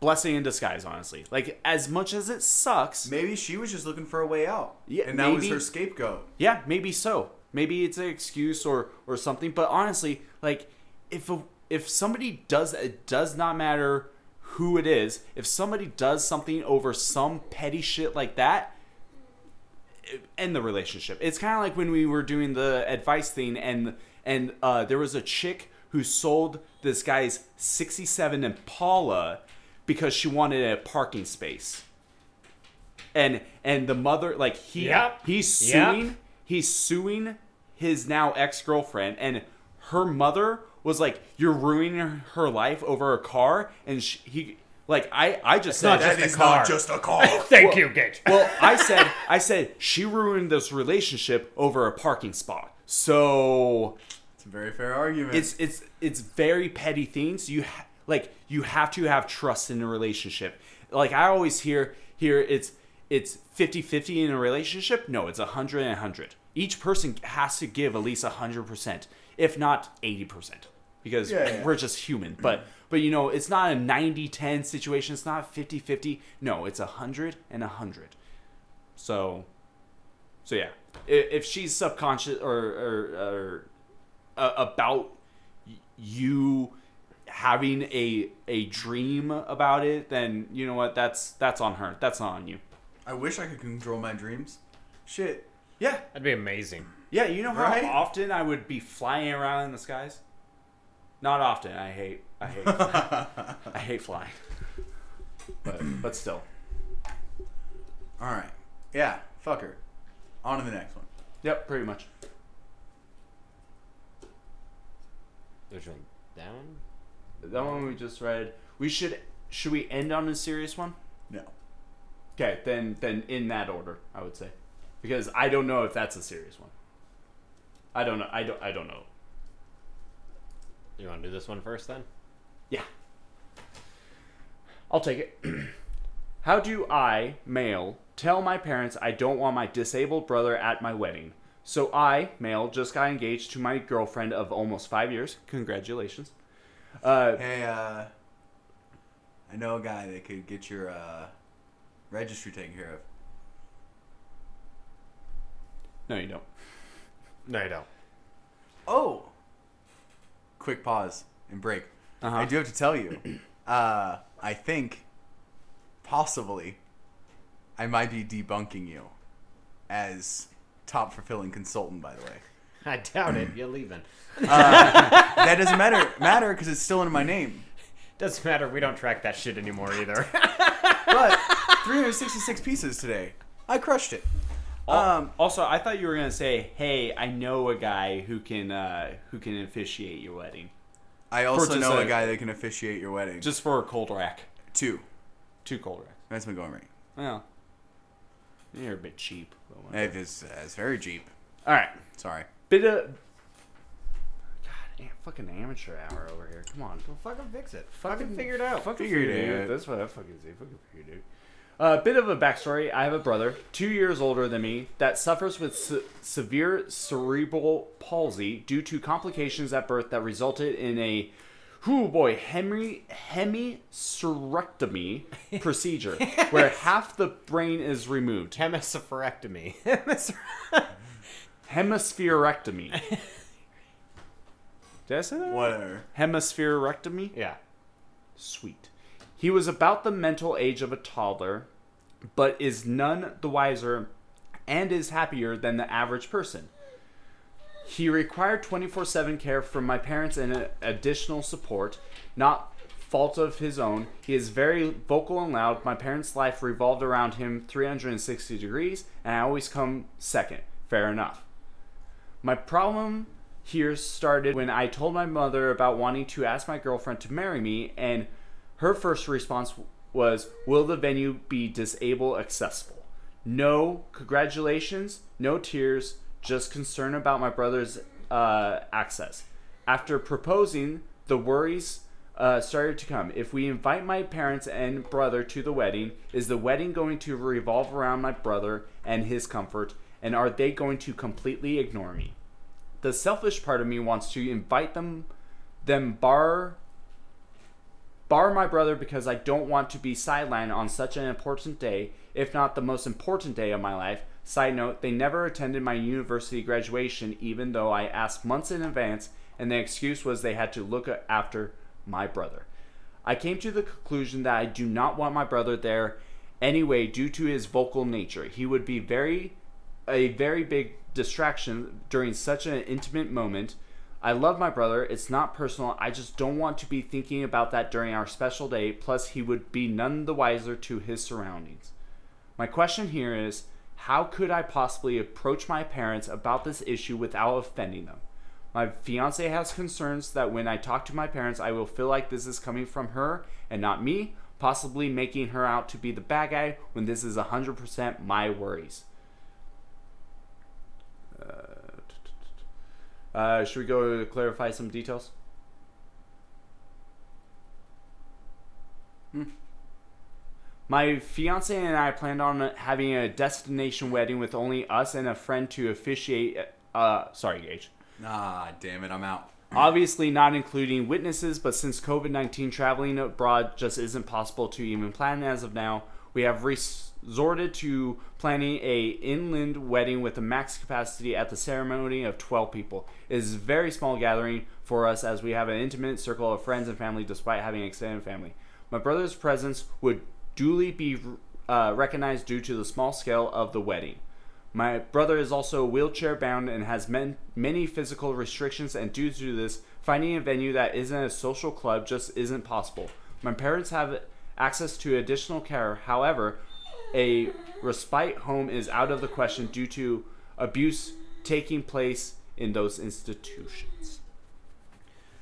Blessing in disguise, honestly. Like as much as it sucks, maybe she was just looking for a way out. Yeah, and that was her scapegoat. Yeah, maybe so. Maybe it's an excuse or or something. But honestly, like if a, if somebody does it does not matter who it is. If somebody does something over some petty shit like that, end the relationship. It's kind of like when we were doing the advice thing, and and uh, there was a chick who sold this guy's '67 Impala because she wanted a parking space. And and the mother like he Yep. he's Yep. suing he's suing his now ex girlfriend, and her mother was like, "You're ruining her, her life over a car," and she, he like I I just said not just That a car. not just a car. [LAUGHS] Thank you, Gage. well, I said, I said she ruined this relationship over a parking spot. So it's a very fair argument. it's it's it's very petty things. You ha- like you have to have trust in a relationship. Like I always hear here, it's it's 50-50 in a relationship. No, it's 100 and 100. Each person has to give at least 100%, if not 80%. Because Yeah, yeah. we're just human. But but you know, it's not a 90-10 situation. It's not 50-50. No, it's 100 and 100. So so yeah, if she's subconscious or or, or uh, about you having a a dream about it, then you know what? That's that's on her. That's not on you. I wish I could control my dreams. Shit. Yeah, That'd be amazing. yeah. You know how Right? often I would be flying around in the skies. Not often. I hate. I hate. [LAUGHS] I hate flying. But but still. All right. Yeah. Fuck her. On to the next one. Yep. Pretty much. Which one? Down? That one we just read. We should should we end on a serious one? No. Okay, then then in that order, I would say, because I don't know if that's a serious one. I don't know. I don't. I don't know. You want to do this one first then? Yeah. I'll take it. [CLEARS THROAT] How do I, male, tell my parents I don't want my disabled brother at my wedding? So I, male, just got engaged to my girlfriend of almost five years. Congratulations. Uh, Hey, uh, I know a guy that could get your uh, registry taken care of. no, you don't. No, you don't. Oh. Quick pause and break. Uh-huh. I do have to tell you. [CLEARS THROAT] Uh, I think, possibly, I might be debunking you as top fulfilling consultant. By the way, [LAUGHS] I doubt it. You're leaving. that doesn't matter matter because it's still in my name. Doesn't matter. We don't track that shit anymore either. [LAUGHS] But 366 pieces today. I crushed it. Um, also, I thought you were gonna say, "Hey, I know a guy who can uh, who can officiate your wedding." I also know a, a- guy that can officiate your wedding. Just for a cold rack, two. two cold racks. That's my going rate. Well, you're a bit cheap. But whatever. It is it's very cheap. All right, Sorry. Bit of God, am- fucking amateur hour over here. Come on, well, fucking fix it. Fucking figure it out. fucking Figure it out. That's what I fucking say. Fucking figure it out. A uh, bit of a backstory. I have a brother, two years older than me, that suffers with se- severe cerebral palsy due to complications at birth that resulted in a, whoo boy, hemi hemispherectomy [LAUGHS] procedure, where half the brain is removed. Hemispherectomy. [LAUGHS] [LAUGHS] Hemispherectomy. [LAUGHS] Did I say that? Whatever. Hemispherectomy. yeah. Sweet. He was about the mental age of a toddler, but is none the wiser and is happier than the average person. He required 24 7 care from my parents and additional support, not fault of his own. He is very vocal and loud. My parents' life revolved around him 360 degrees, and I always come second. Fair enough. My problem here started when I told my mother about wanting to ask my girlfriend to marry me, and her first response was, Will the venue be disabled accessible? No, congratulations, no tears, just concern about my brother's uh, access. After proposing, the worries uh, started to come. If we invite my parents and brother to the wedding, is the wedding going to revolve around my brother and his comfort? And are they going to completely ignore me? The selfish part of me wants to invite them, them bar bar my brother because I don't want to be sidelined on such an important day, if not the most important day of my life. Side note, they never attended my university graduation even though I asked months in advance and the excuse was they had to look after my brother. I came to the conclusion that I do not want my brother there anyway due to his vocal nature. He would be very a very big distraction during such an intimate moment. I love my brother. It's not personal. I just don't want to be thinking about that during our special day. Plus, he would be none the wiser to his surroundings. My question here is how could I possibly approach my parents about this issue without offending them? My fiance has concerns that when I talk to my parents, I will feel like this is coming from her and not me, possibly making her out to be the bad guy when this is 100% my worries. Uh, should we go clarify some details? My fiance and I planned on having a destination wedding with only us and a friend to officiate. Uh, sorry, Gage. Ah, damn it, I'm out. Obviously, not including witnesses, but since COVID 19 traveling abroad just isn't possible to even plan as of now, We have resorted to planning a inland wedding with a max capacity at the ceremony of 12 people. It is a very small gathering for us as we have an intimate circle of friends and family despite having an extended family. My brother's presence would duly be uh, recognized due to the small scale of the wedding. My brother is also wheelchair bound and has men, many physical restrictions, and due to this, finding a venue that isn't a social club just isn't possible. My parents have access to additional care, however, a respite home is out of the question due to abuse taking place in those institutions.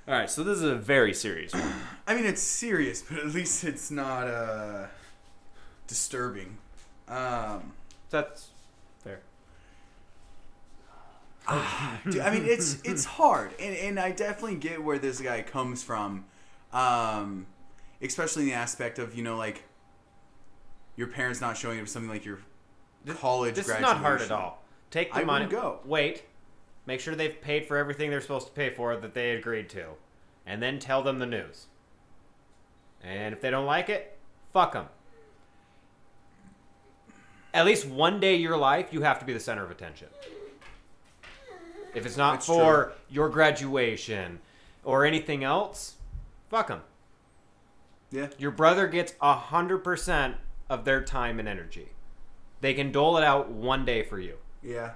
All right, so this is a very serious one. [CLEARS THROAT] I mean, it's serious, but at least it's not uh, disturbing. Um, That's fair. [SIGHS] Dude, I mean, it's it's hard, and, and I definitely get where this guy comes from, um, especially in the aspect of you know like your parents not showing up something like your college. This is graduation. not hard at all. Take the I money. go. Wait. Make sure they've paid for everything they're supposed to pay for that they agreed to, and then tell them the news. And if they don't like it, fuck them. At least one day of your life, you have to be the center of attention. If it's not That's for your graduation or anything else, fuck them. Yeah, Your brother gets a hundred percent of their time and energy. They can dole it out one day for you. yeah.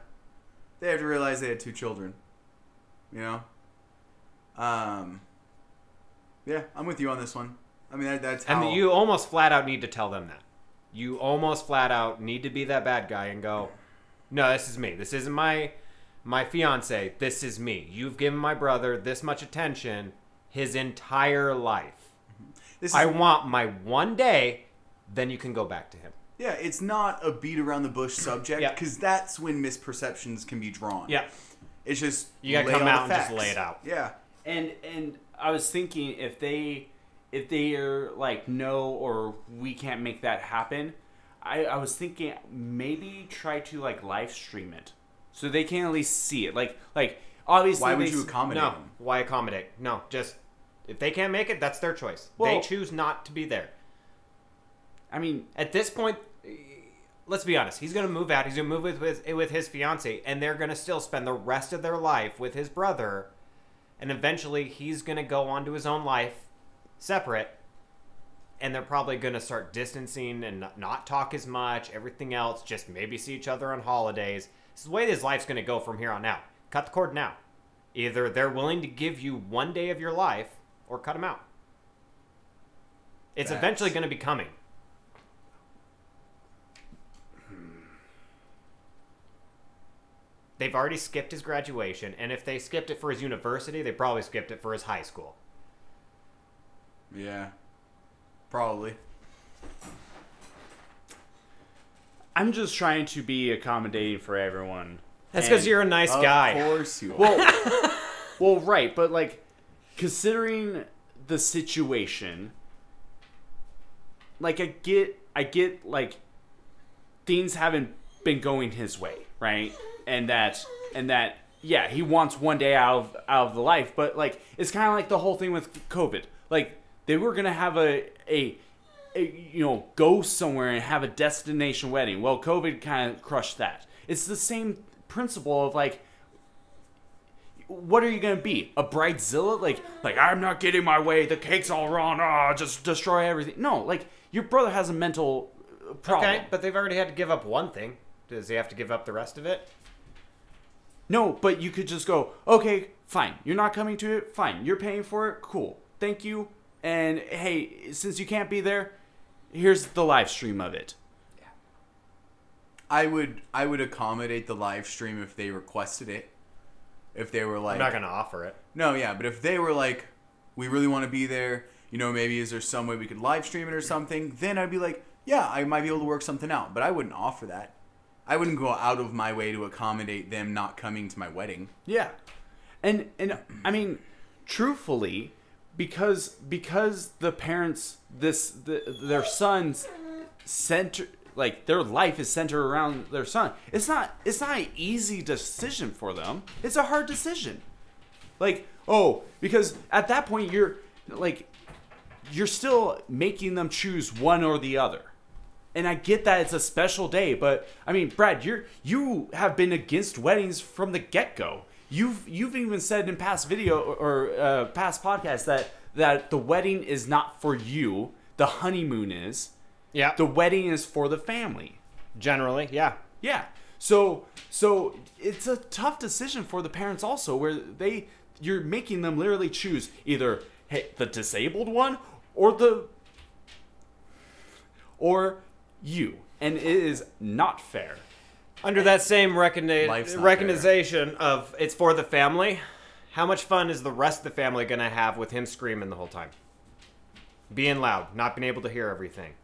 They have to realize they had two children. You know. Um. Yeah, I'm with you on this one. I mean, that, that's how And you almost flat out need to tell them that. You almost flat out need to be that bad guy and go, "No, this is me. This isn't my my fiance. This is me. You've given my brother this much attention his entire life. This is, I want my one day, then you can go back to him." yeah, it's not a beat around the bush subject Yeah. because that's when misperceptions can be drawn. Yeah. It's just You gotta come all the out and just lay it out. Yeah. And and I was thinking if they if they are like no or we can't make that happen, I, I was thinking maybe try to like live stream it so they can at least see it. Like like obviously Why would they you s- accommodate No, them? why accommodate? No, just if they can't make it, that's their choice. they choose not to be there. I mean At this point, let's be honest. He's gonna move out. He's gonna move with with, with his fiance, and they're gonna still spend the rest of their life with his brother. And eventually, he's gonna go on to his own life, separate. And they're probably gonna start distancing and not- talk as much. Everything else, just maybe see each other on holidays. This is the way his life's gonna go from here on out. Cut the cord now. Either they're willing to give you one day of your life, or cut them out. It's Facts. eventually gonna be coming. They've already skipped his graduation, and if they skipped it for his university, they probably skipped it for his high school. Yeah. Probably. I'm just trying to be accommodating for everyone. That's because And- you're a nice guy. of course you are. Well, [LAUGHS] well, right, but like considering the situation, like I get, I get like things haven't been going his way, right? And that, and that, yeah, he wants one day out of out of the life, but like it's kind of like the whole thing with COVID. Like they were gonna have a a. a you know, go somewhere and have a destination wedding. Well, COVID kind of crushed that. It's the same principle of like, what are you gonna be? A bridezilla? Like, like I'm not getting my way. The cake's all wrong. Ah, just destroy everything. No, like your brother has a mental problem. Okay, but they've already had to give up one thing. Does he have to give up the rest of it? No, but you could just go, okay, fine. You're not coming to it. Fine. You're paying for it. Cool. Thank you. And hey, since you can't be there, here's the live stream of it. I would I would accommodate the live stream if they requested it. If they were like I'm not gonna offer it. No, yeah, but if they were like, we really want to be there, you know, maybe is there some way we could live stream it or something, then I'd be like, yeah, I might be able to work something out. But I wouldn't offer that. I wouldn't go out of my way to accommodate them not coming to my wedding. Yeah, and and I mean, truthfully, because because the parents this the, their sons center like their life is centered around their son. It's not it's not an easy decision for them. It's a hard decision. Like oh, because at that point you're like you're still making them choose one or the other. And I get that it's a special day, but I mean, Brad, you're you have been against weddings from the get go. You've you've even said in past video or uh, past podcasts that that the wedding is not for you. The honeymoon is. Yeah. The wedding is for the family. Generally, yeah. Yeah. So so it's a tough decision for the parents also where they you're making them literally choose either hey, the disabled one or the or you. And it is not fair. Under that same recogni- not recognition of it's for the family, how much fun is the rest of the family going to have with him screaming the whole time? Being loud, not being able to hear everything.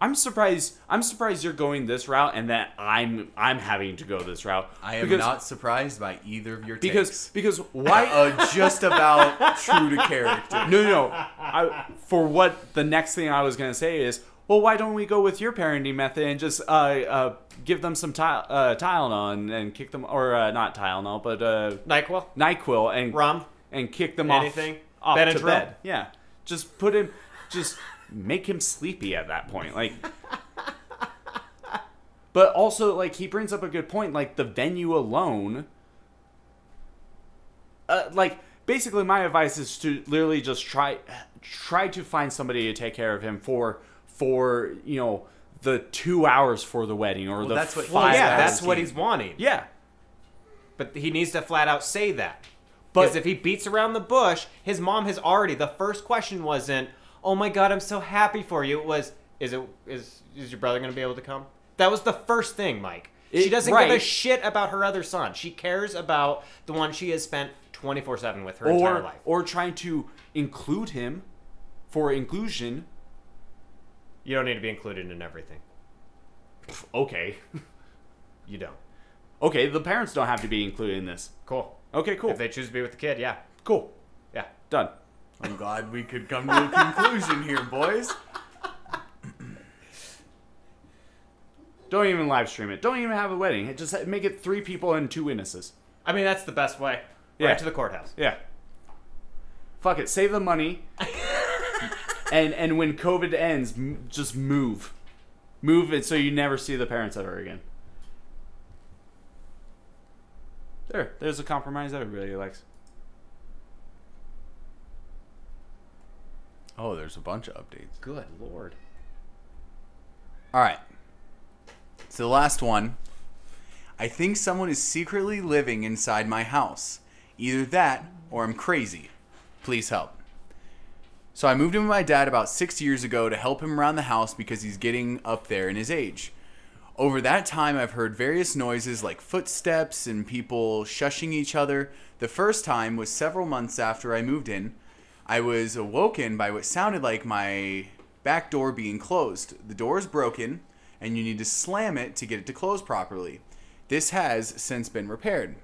I'm surprised I'm surprised you're going this route and that I'm I'm having to go this route. I am because, not surprised by either of your because takes. because why [LAUGHS] uh, just about true to character. No, no, no. I, for what the next thing I was gonna say is, well, why don't we go with your parenting method and just uh, uh, give them some ty- uh, Tylenol and, and kick them, or uh, not Tylenol, but uh, NyQuil? Nyquil and Rum? and kick them Anything? off, off to bed. Yeah, just put him, just make him sleepy at that point, like. [LAUGHS] But also, like he brings up a good point. Like the venue alone, uh, like basically, my advice is to literally just try try to find somebody to take care of him for for you know the two hours for the wedding or the that's what- five Well, yeah, that's what he's wanting. yeah. But he needs to flat out say that. Because if he beats around the bush, his mom has already. The first question wasn't, "Oh my God, I'm so happy for you." It was, "Is it is is your brother going to be able to come?" That was the first thing, Mike. she doesn't give a shit about her other son. She cares about the one she has spent 24 seven with her entire or life. or trying to include him for inclusion. You don't need to be included in everything. Okay, [LAUGHS] You don't. okay. The parents don't have to be included in this. Cool. Okay, cool, If they choose to be with the kid, yeah, cool, yeah. done. I'm glad we could come to a conclusion here, boys. [LAUGHS] Don't even live stream it. Don't even have a wedding. Just make it three people and two witnesses. I mean, that's the best way. Yeah. Right to the courthouse. Yeah. Fuck it. Save the money. [LAUGHS] and and when COVID ends, m- just move, move it so you never see the parents ever again. There, there's a compromise everybody likes. Oh, there's a bunch of updates. Good lord. All right. So the last one. I think someone is secretly living inside my house. Either that or I'm crazy. Please help. So I moved in with my dad about six years ago to help him around the house because he's getting up there in his age. Over that time, I've heard various noises like footsteps and people shushing each other. The first time was several months after I moved in. I was awoken by what sounded like my back door being closed. The door is broken, and you need to slam it to get it to close properly. This has since been repaired.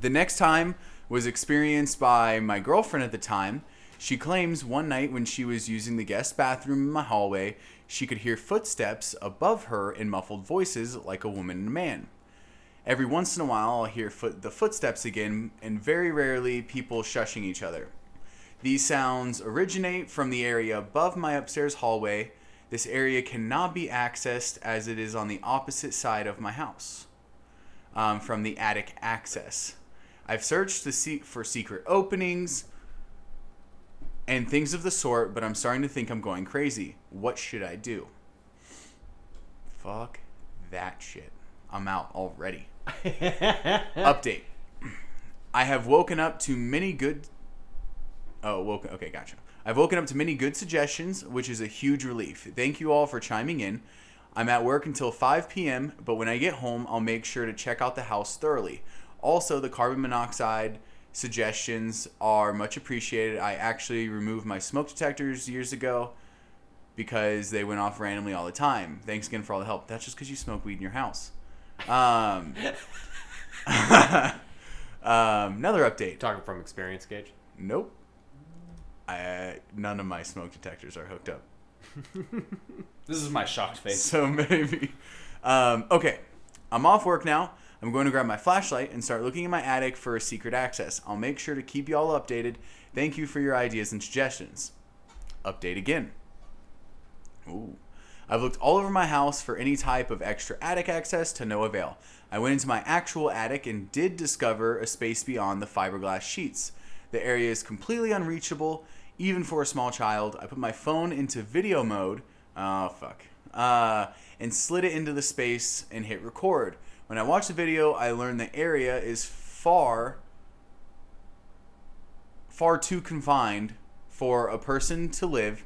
The next time was experienced by my girlfriend at the time. She claims one night when she was using the guest bathroom in my hallway, she could hear footsteps above her in muffled voices like a woman and a man. Every once in a while, I'll hear foot, the footsteps again, and very rarely people shushing each other. These sounds originate from the area above my upstairs hallway. This area cannot be accessed as it is on the opposite side of my house um, from the attic access. I've searched to see for secret openings and things of the sort, but I'm starting to think I'm going crazy. What should I do? Fuck that shit. I'm out already. [LAUGHS] Update. I have woken up to many good. Oh, woken. Okay, gotcha. I've woken up to many good suggestions, which is a huge relief. Thank you all for chiming in. I'm at work until 5 p.m., but when I get home, I'll make sure to check out the house thoroughly. Also, the carbon monoxide suggestions are much appreciated. I actually removed my smoke detectors years ago because they went off randomly all the time. Thanks again for all the help. That's just because you smoke weed in your house. Um, [LAUGHS] um, another update. Talking from experience, Gage. Nope. I, none of my smoke detectors are hooked up. [LAUGHS] This is my shocked face. So [LAUGHS] maybe. Um, okay. I'm off work now. I'm going to grab my flashlight and start looking in my attic for a secret access. I'll make sure to keep you all updated. Thank you for your ideas and suggestions. Update again. Ooh. I've looked all over my house for any type of extra attic access to no avail. I went into my actual attic and did discover a space beyond the fiberglass sheets. The area is completely unreachable, even for a small child. I put my phone into video mode. Oh, fuck. Uh, and slid it into the space and hit record. When I watched the video, I learned the area is far, far too confined for a person to live,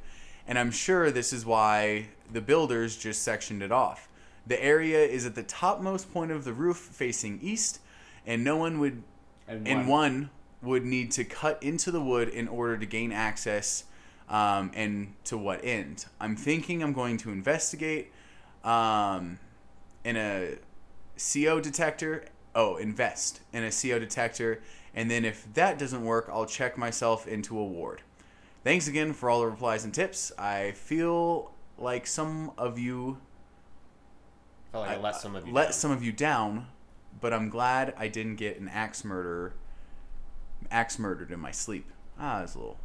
and I'm sure this is why the builders just sectioned it off. The area is at the topmost point of the roof facing east, and no one would And and one would need to cut into the wood in order to gain access um, and to what end i'm thinking i'm going to investigate um, in a co detector oh invest in a co detector and then if that doesn't work i'll check myself into a ward thanks again for all the replies and tips i feel like some of you felt like I, I- let some of you let down. some of you down, but I'm glad I didn't get an axe murder, axe murdered in my sleep. Ah, it's a little.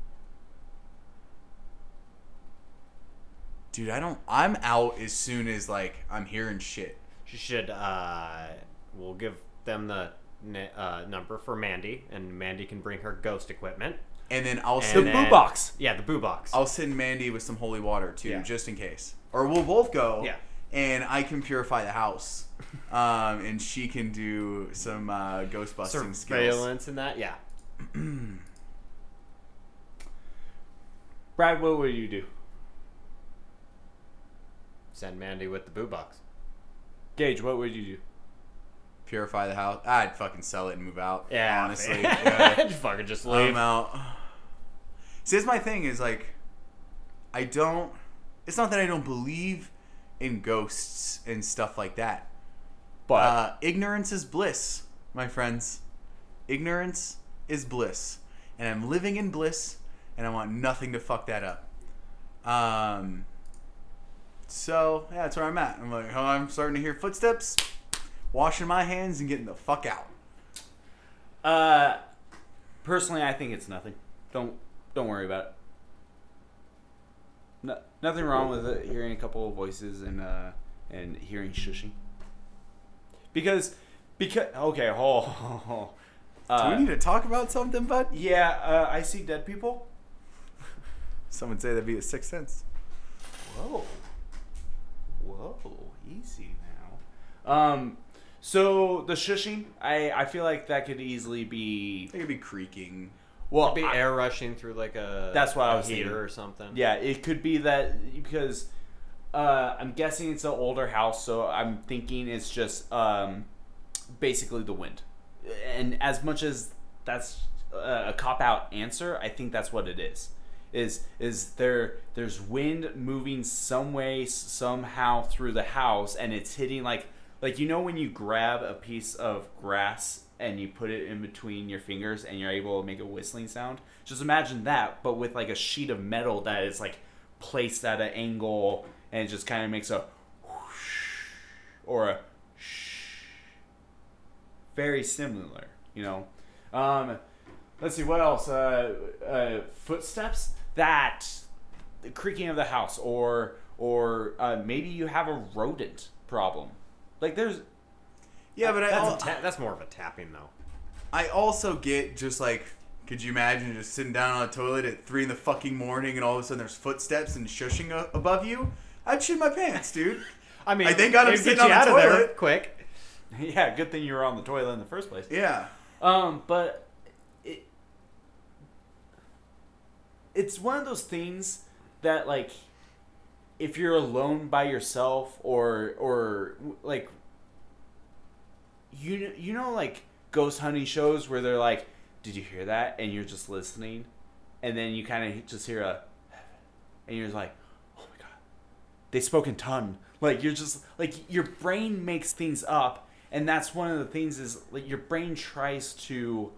Dude, I don't. I'm out as soon as like I'm hearing shit. She should. Uh, we'll give them the n- uh, number for Mandy, and Mandy can bring her ghost equipment. And then I'll send boo box. Yeah, the boo box. I'll send Mandy with some holy water too, Yeah. just in case. Or we'll both go. Yeah. And I can purify the house, [LAUGHS] um, and she can do some uh, ghost busting skills. Surveillance and that. Yeah. [CLEARS THROAT] Brad, what would you do? Send Mandy with the boo box. Gage, what would you do? Purify the house. I'd fucking sell it and move out. Yeah. honestly. [LAUGHS] just fucking just leave. I'm out. See, that's my thing is like, I don't. It's not that I don't believe in ghosts and stuff like that. But Uh, ignorance is bliss, my friends. Ignorance is bliss, and I'm living in bliss, and I want nothing to fuck that up. Um. So yeah, that's where I'm at. I'm like, oh, I'm starting to hear footsteps, washing my hands and getting the fuck out. uh, personally, I think it's nothing. Don't don't worry about it. No, nothing wrong with it, hearing a couple of voices and uh and hearing shushing. Because because okay, [LAUGHS] oh, uh, Do we need to talk about something, bud? yeah, uh, I see dead people. Some would say that'd be a sixth sense. Whoa. Whoa, easy now. Um so the shushing, I I feel like that could easily be It could be creaking. well Be I- air rushing through like a That's what a I was heater thinking. or something. Yeah, it could be that because uh, I'm guessing it's an older house, so I'm thinking it's just um, basically the wind. And as much as that's a, a cop out answer, I think that's what it is. Is is there? There's wind moving some way somehow through the house, and it's hitting like like you know when you grab a piece of grass and you put it in between your fingers and you're able to make a whistling sound. Just imagine that, but with like a sheet of metal that is like placed at an angle and it just kind of makes a whoosh or a shh. Very similar, you know. Um, let's see what else. Uh, uh, footsteps. That the creaking of the house, or or uh, maybe you have a rodent problem. Like there's Yeah, but I, That's, al- ta- that's more of a tapping though. I also get just like, could you imagine just sitting down on a toilet at three in the fucking morning and all of a sudden there's footsteps and shushing a- above you? I'd shit my pants, dude. [LAUGHS] I mean, I thank God I'm it'd sitting you on the out of there toilet. quick. [LAUGHS] yeah, good thing you were on the toilet in the first place. Yeah. Um, but it's one of those things that like if you're alone by yourself or or like you you know like ghost hunting shows where they're like did you hear that? and you're just listening and then you kind of just hear a and you're like oh my god they spoke in tongue. Like you're just like your brain makes things up and that's one of the things is like your brain tries to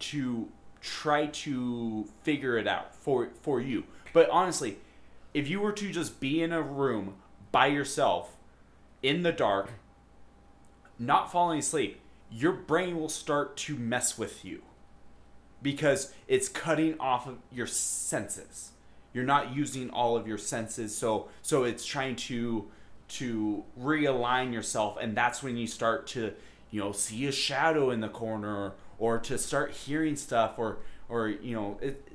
to try to figure it out for for you. But honestly if you were to just be in a room by yourself in the dark not falling asleep your brain will start to mess with you because it's cutting off of your senses. You're not using all of your senses so so it's trying to to realign yourself and that's when you start to you know see a shadow in the corner or to start hearing stuff or or you know it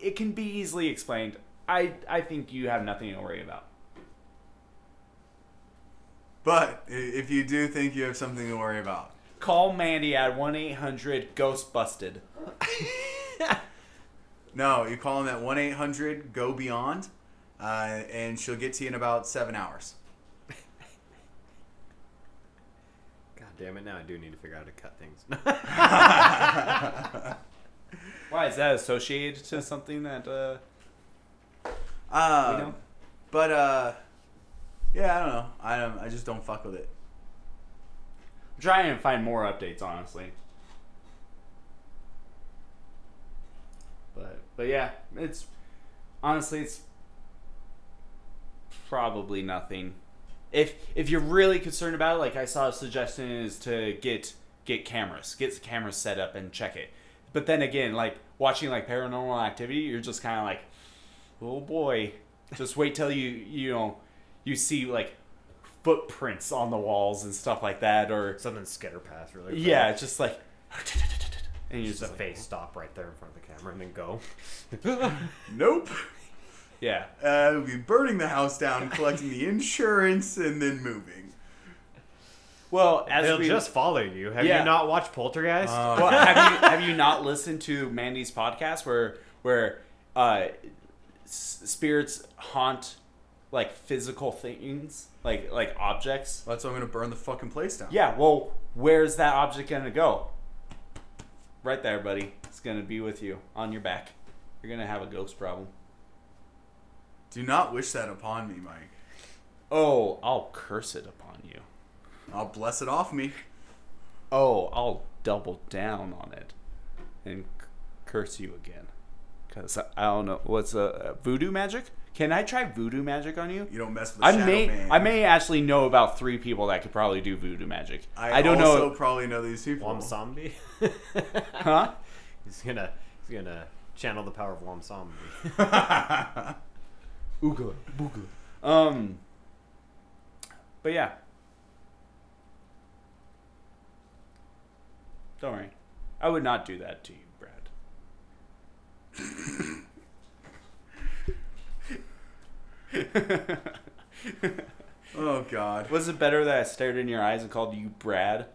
it can be easily explained. I i think you have nothing to worry about. But if you do think you have something to worry about, call mandy at 1-800 ghost busted. [LAUGHS] No, you call them at one eight hundred go beyond, uh, and she'll get to you in about seven hours. Damn it! Now I do need to figure out how to cut things. [LAUGHS] [LAUGHS] why is that associated to something that uh Um, We know. But uh, yeah, I don't know. I don't. I just don't fuck with it. I'm trying to find more updates, honestly. But but yeah, it's honestly it's probably nothing. If if you're really concerned about it, like I saw a suggestion is to get get cameras, get the cameras set up and check it. But then again, like watching like paranormal activity, you're just kind of like, oh boy, just wait till you you know you see like footprints on the walls and stuff like that, or Something skitter past really. quick. yeah, it's just like, [LAUGHS] and you're Just just a like, face stop right there in front of the camera and then go. [LAUGHS] Nope. Yeah. Uh, we'll be burning the house down, collecting the insurance, and then moving. Well, as They'll we just follow you. Have Yeah. you not watched Poltergeist? Uh, well, [LAUGHS] have you have you not listened to Mandy's podcast where where uh, s- spirits haunt like physical things, like like objects? That's why I'm gonna burn the fucking place down. Yeah. Well, where's that object gonna go? Right there, buddy. It's gonna be with you on your back. You're gonna have a ghost problem. Do not wish that upon me, Mike. Oh, I'll curse it upon you. I'll bless it off me. Oh, I'll double down on it and c- curse you again. Cause I, I don't know what's a uh, voodoo magic. Can I try voodoo magic on you? You don't mess with the I shadow may man. I may actually know about three people that could probably do voodoo magic. I, I, don't also know, probably know these people. Wam Zombie. huh? [LAUGHS] he's gonna he's gonna channel the power of Wam Zombie. [LAUGHS] [LAUGHS] Oogla boogla. Um. But yeah. Don't worry. I would not do that to you, Brad. [LAUGHS] oh God. Was it better that I stared in your eyes and called you Brad?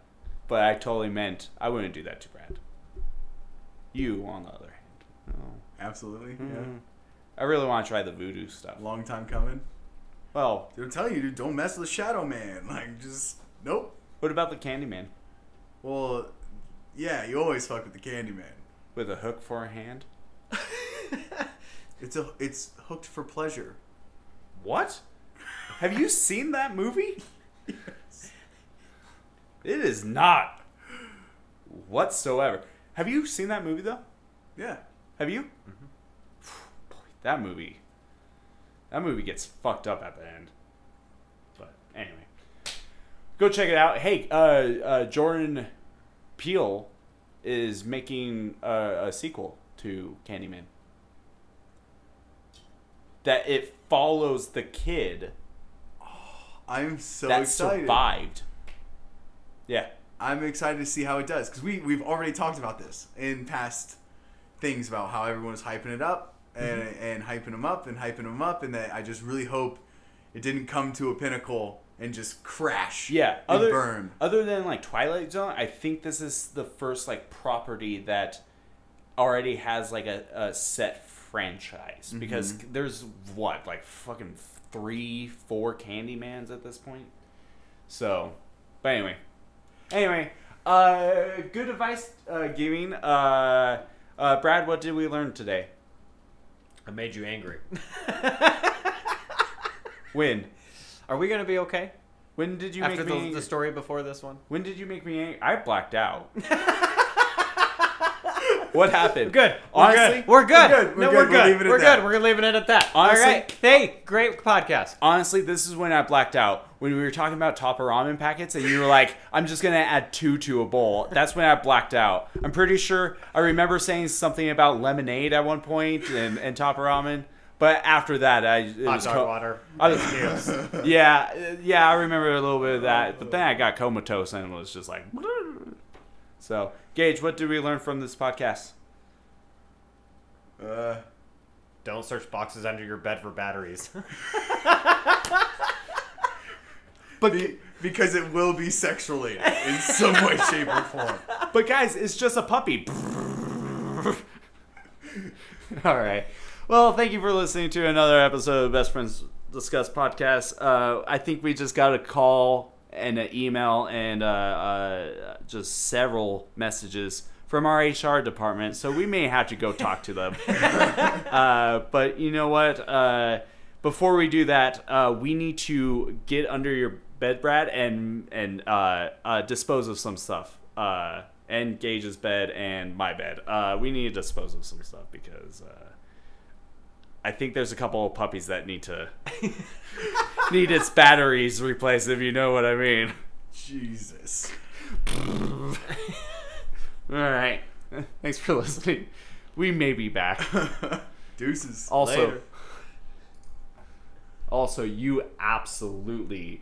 But I totally meant I wouldn't do that to Brad. You, on the other hand. No. Absolutely. Mhm. I really want to try the voodoo stuff. Long time coming. Well, Dude, I'm you, dude, don't mess with the shadow man. [LAUGHS] Like, just nope. what about the Candyman? Well, yeah, you always fuck with the Candyman. With a hook for a hand? [LAUGHS] It's a it's hooked for pleasure. What? Have you seen that movie? [LAUGHS] It is not whatsoever. Have you seen that movie though? Yeah. Have you? Boy, that movie. That movie gets fucked up at the end. But anyway, go check it out. Hey, uh, uh, Jordan Peele is making a, a sequel to Candyman. That it follows the kid I'm so that excited. survived. Yeah. I'm excited to see how it does because we we've already talked about this in past things about how everyone was hyping it up and Mm-hmm. and hyping them up and hyping them up and that I just really hope it didn't come to a pinnacle and just crash. Yeah, and other burn. other than like Twilight Zone, I think this is the first like property that already has like a, a set franchise because there's what like fucking three, four Candymans at this point. So, but anyway, anyway, uh, good advice uh, giving. Uh, uh, Brad, what did we learn today? I made you angry. [LAUGHS] When? Are we gonna be okay When did you after make the, me? the story before this one? When did you make me angry? I blacked out. [LAUGHS] what happened? Good. We're Honestly, good. We're good. We're good. No, We're we're good. We're good. leaving it We're at good. that. We're leaving it at that. Honestly- All right. Hey, great podcast. Honestly, this is when I blacked out. When we were talking about Topper ramen packets, and you were like, [LAUGHS] "I'm just gonna add two to a bowl." That's when I blacked out. I'm pretty sure I remember saying something about lemonade at one point and, and Topper ramen, but after that, I it Hot was dog co- water. I was- yeah, uh, yeah, I remember a little bit of that, but then I got comatose and was just like. [LAUGHS] So, Gage, what did we learn from this podcast? Uh, Don't search boxes under your bed for batteries. [LAUGHS] but be, because it will be sex related in some way, shape, or form. But guys, it's just a puppy. [LAUGHS] All right. Well, thank you for listening to another episode of Best Friends Discuss podcast. Uh, I think we just got a call and an email and uh, uh, just several messages from our HR department, so we may have to go talk to them. [LAUGHS] [LAUGHS] uh, but you know what? Uh, before we do that, uh, we need to get under your bed, Brad, and and uh, uh, dispose of some stuff. Uh, and Gage's bed and my bed. Uh, we need to dispose of some stuff because uh, I think there's a couple of puppies that need to [LAUGHS] need its batteries replaced. If you know what I mean. Jesus. [LAUGHS] All right. Thanks for listening. We may be back. [LAUGHS] Deuces. Also, Later. also, you absolutely